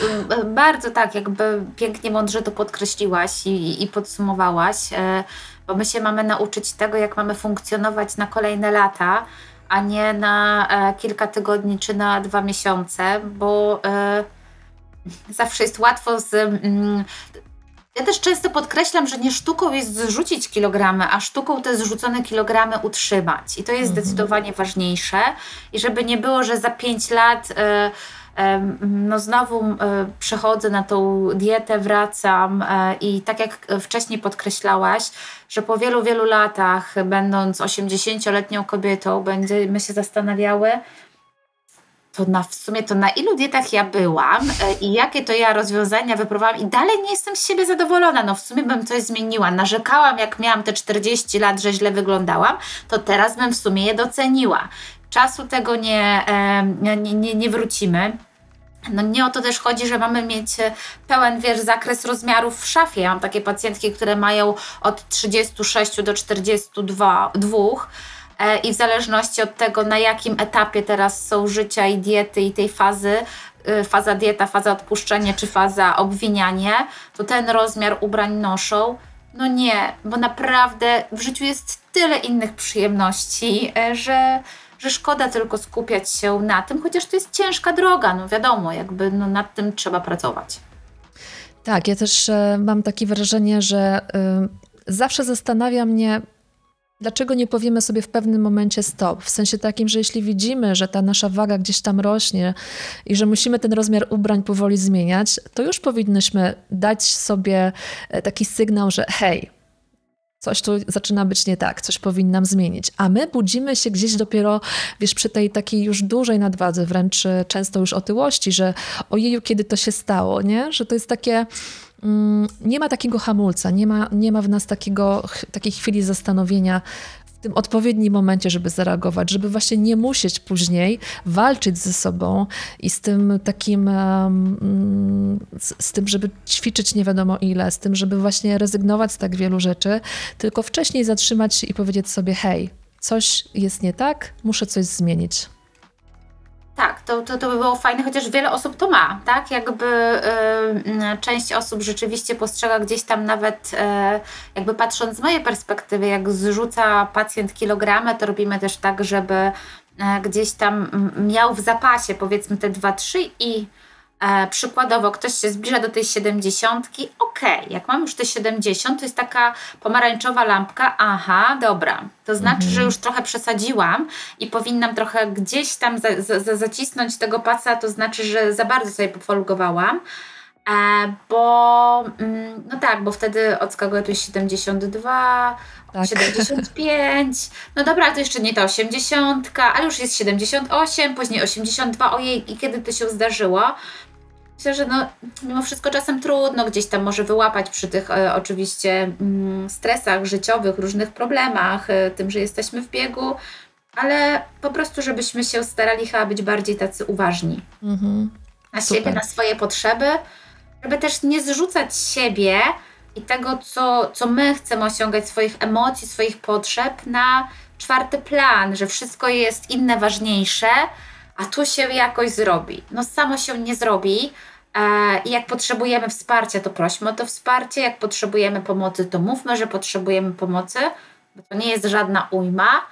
Speaker 2: bardzo tak, jakby pięknie, mądrze to podkreśliłaś i, i podsumowałaś, e, bo my się mamy nauczyć tego, jak mamy funkcjonować na kolejne lata a nie na e, kilka tygodni czy na dwa miesiące, bo e, zawsze jest łatwo z. Mm, ja też często podkreślam, że nie sztuką jest zrzucić kilogramy, a sztuką te zrzucone kilogramy utrzymać. I to jest mhm. zdecydowanie ważniejsze. I żeby nie było, że za pięć lat. E, no znowu przechodzę na tą dietę, wracam i tak jak wcześniej podkreślałaś, że po wielu, wielu latach, będąc 80-letnią kobietą, będziemy się zastanawiały, to na, w sumie to na ilu dietach ja byłam e, i jakie to ja rozwiązania wypróbowałam i dalej nie jestem z siebie zadowolona. No w sumie bym coś zmieniła. Narzekałam, jak miałam te 40 lat, że źle wyglądałam, to teraz bym w sumie je doceniła. Czasu tego nie, nie, nie, nie wrócimy. No nie o to też chodzi, że mamy mieć e, pełen, wiesz, zakres rozmiarów w szafie. Ja mam takie pacjentki, które mają od 36 do 42 dwóch, e, i w zależności od tego, na jakim etapie teraz są życia i diety i tej fazy, e, faza dieta, faza odpuszczenie czy faza obwinianie, to ten rozmiar ubrań noszą. No nie, bo naprawdę w życiu jest tyle innych przyjemności, że że szkoda tylko skupiać się na tym, chociaż to jest ciężka droga, no wiadomo, jakby no, nad tym trzeba pracować.
Speaker 1: Tak, ja też e, mam takie wrażenie, że y, zawsze zastanawia mnie, dlaczego nie powiemy sobie w pewnym momencie stop. W sensie takim, że jeśli widzimy, że ta nasza waga gdzieś tam rośnie i że musimy ten rozmiar ubrań powoli zmieniać, to już powinnyśmy dać sobie e, taki sygnał, że hej, coś tu zaczyna być nie tak, coś powinnam zmienić. A my budzimy się gdzieś dopiero, wiesz, przy tej takiej już dużej nadwadze, wręcz często już otyłości, że ojeju, kiedy to się stało, nie? Że to jest takie mm, nie ma takiego hamulca, nie ma, nie ma w nas takiego, takiej chwili zastanowienia, w tym odpowiednim momencie, żeby zareagować, żeby właśnie nie musieć później walczyć ze sobą i z tym takim, z, tym, żeby ćwiczyć nie wiadomo ile, z tym, żeby właśnie rezygnować z tak wielu rzeczy, tylko wcześniej zatrzymać się i powiedzieć sobie: hej, coś jest nie tak, muszę coś zmienić.
Speaker 2: Tak, to, to, to by było fajne, chociaż wiele osób to ma, tak? Jakby y, część osób rzeczywiście postrzega gdzieś tam nawet, y, jakby patrząc z mojej perspektywy, jak zrzuca pacjent kilogramy, to robimy też tak, żeby e, gdzieś tam miał w zapasie powiedzmy te 2-3 i e, przykładowo ktoś się zbliża do tej 70, okej, okay, jak mam już te 70, to jest taka pomarańczowa lampka, aha, dobra, to znaczy, mhm. że już trochę przesadziłam i powinnam trochę gdzieś tam za, za, zacisnąć tego pasa, to znaczy, że za bardzo sobie pofolgowałam. E, bo mm, no tak, bo wtedy odskakuje tu 72, tak. 75, no dobra, ale to jeszcze nie ta 80, ale już jest 78, później 82, ojej, i kiedy to się zdarzyło? Myślę, że no, mimo wszystko czasem trudno gdzieś tam może wyłapać przy tych e, oczywiście mm, stresach życiowych, różnych problemach, e, tym, że jesteśmy w biegu, ale po prostu, żebyśmy się starali chyba być bardziej tacy uważni mhm. na Super. siebie, na swoje potrzeby, żeby też nie zrzucać siebie i tego, co, co my chcemy osiągać, swoich emocji, swoich potrzeb na czwarty plan, że wszystko jest inne ważniejsze, a tu się jakoś zrobi. No samo się nie zrobi. E, I jak potrzebujemy wsparcia, to prośmy o to wsparcie. Jak potrzebujemy pomocy, to mówmy, że potrzebujemy pomocy, bo to nie jest żadna ujma.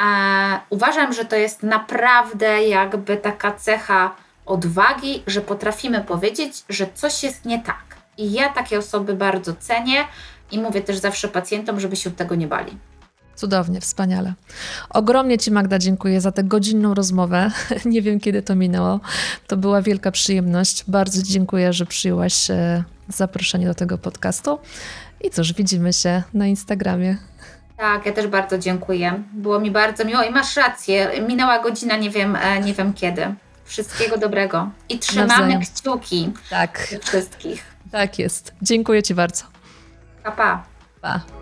Speaker 2: E, uważam, że to jest naprawdę jakby taka cecha odwagi, że potrafimy powiedzieć, że coś jest nie tak. I ja takie osoby bardzo cenię i mówię też zawsze pacjentom, żeby się tego nie bali.
Speaker 1: Cudownie, wspaniale. Ogromnie Ci, Magda, dziękuję za tę godzinną rozmowę. [LAUGHS] Nie wiem, kiedy to minęło. To była wielka przyjemność. Bardzo dziękuję, że przyjęłaś e, zaproszenie do tego podcastu. I cóż, widzimy się na Instagramie.
Speaker 2: Tak, ja też bardzo dziękuję. Było mi bardzo miło i masz rację. Minęła godzina, nie wiem, e, nie wiem kiedy. Wszystkiego dobrego. I trzymamy Nawzajem. kciuki
Speaker 1: tak.
Speaker 2: wszystkich.
Speaker 1: Tak jest. Dziękuję Ci bardzo.
Speaker 2: Pa, pa.
Speaker 1: Pa.